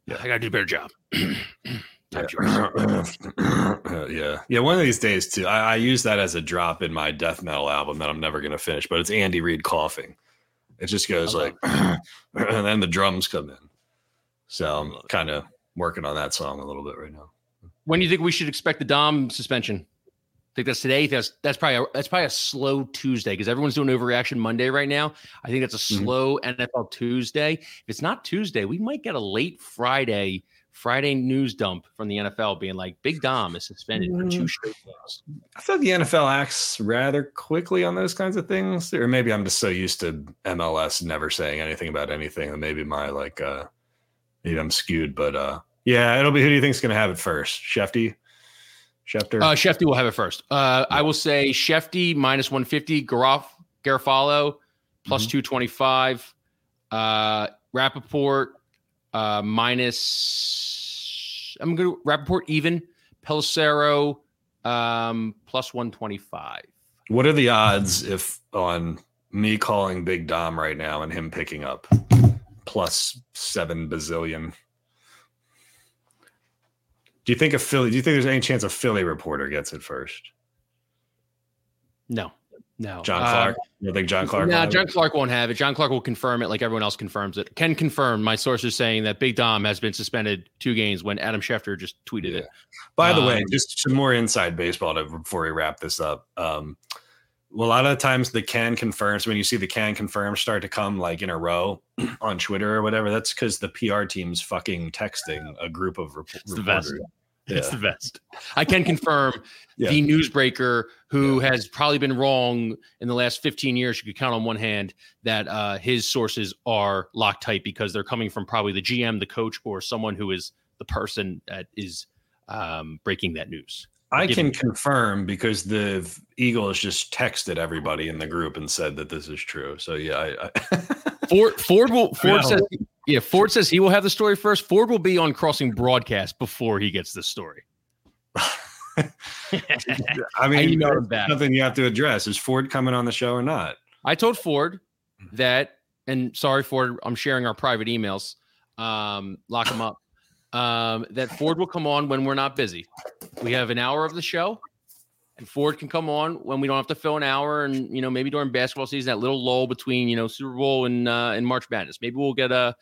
Yeah, I got to do a better job. yeah. yeah. Yeah. One of these days, too. I, I, use that as a drop in my death metal album that I'm never going to finish, but it's Andy Reid coughing. It just goes like, and then the drums come in. So I'm kind of working on that song a little bit right now. When do you think we should expect the Dom suspension? I think that's today. That's that's probably a, that's probably a slow Tuesday because everyone's doing overreaction Monday right now. I think that's a mm-hmm. slow mm-hmm. NFL Tuesday. If it's not Tuesday, we might get a late Friday Friday news dump from the NFL being like, Big Dom is suspended for two mm. straight games. I thought the NFL acts rather quickly on those kinds of things, or maybe I'm just so used to MLS never saying anything about anything, and maybe my like, uh maybe I'm skewed, but uh yeah, it'll be who do you think's going to have it first, Shefty? Schefter. Uh, Shefty will have it first. Uh, I will say Shefty minus 150, Garof, Garafolo plus Mhm. 225, uh, Rapoport uh, minus, I'm going to Rapoport even, Pelissero um, plus 125. What are the odds if on me calling Big Dom right now and him picking up plus seven bazillion? Do you think a Philly? Do you think there's any chance a Philly reporter gets it first? No, no. John Uh, Clark. you think John Clark? No, have John? Clark won't have it. John Clark will confirm it like everyone else confirms it. Can confirm. My source is saying that Big Dom has been suspended two games when Adam Schefter just tweeted it. By the way, Um, just some more inside baseball to, before we wrap this up. Um, a lot of times the can confirms when you see the can confirms start to come like in a row on Twitter or whatever. That's because the PR team's fucking texting a group of rep- It's reporters. It's the best. I can confirm Yeah. the newsbreaker who has probably been wrong in the last 15 years. You could count on one hand that uh, his sources are Loctite because they're coming from probably the GM, the coach, or someone who is the person that is um, breaking that news. I can me- confirm because the Eagles just texted everybody in the group and said that this is true. So yeah, I, I Ford Ford will Ford Yeah. says yeah Ford says he will have the story first. Ford will be on crossing broadcast before he gets the story. I mean, you know that's him something you have to address. Is Ford coming on the show or not? I told Ford Mm-hmm. that, and sorry Ford, I'm sharing our private emails. Um, lock them up. Um, that Ford will come on when we're not busy. We have an hour of the show, and Ford can come on when we don't have to fill an hour, and you know maybe during basketball season, that little lull between you know Super Bowl and uh, and March Madness. Maybe we'll get a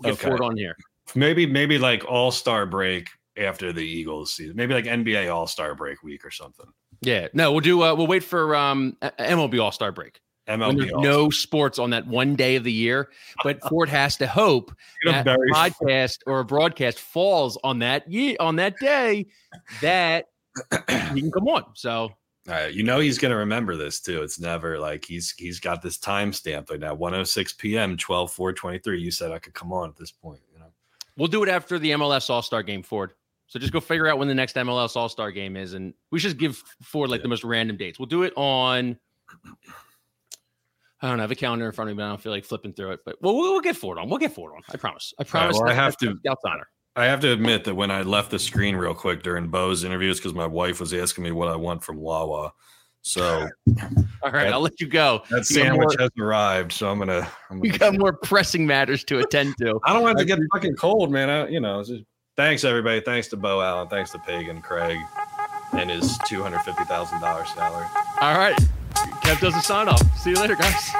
we'll get Okay. Ford on here. Maybe maybe like All Star break after the Eagles season. Maybe like NBA All Star break week or something. Yeah, no, we'll do. Uh, we'll wait for um, MLB All Star break. MLB there's no sports on that one day of the year. But Ford has to hope that a podcast or a broadcast falls on that ye- on that day that he can come on. So you know he's going to remember this too. It's never like he's he's got this time stamp right now, 106 p.m., 12 4 23. You said I could come on at this point, you know. we'll do it after the MLS All Star game, Ford. So just go figure out when the next MLS All Star game is, and we should give Ford like Yeah. the most random dates. We'll do it on. I don't have a calendar in front of me. but I don't feel like flipping through it, but we'll, we'll get Ford on. We'll get Ford on. I promise. I promise. well, I have to- Scout's honor. I have to admit that when I left the screen real quick during Beau's interviews, because my wife was asking me what I want from Wawa. So All right, That- I'll let you go. that You sandwich more- has arrived. So I'm gonna. I'm You gonna got more pressing matters to attend to. I don't want to get fucking cold, man. I, you know, just, thanks everybody. Thanks to Beau Allen. Thanks to Pagan Craig and his two hundred fifty thousand dollars salary. All right. Kev does a sign off. See you later, guys.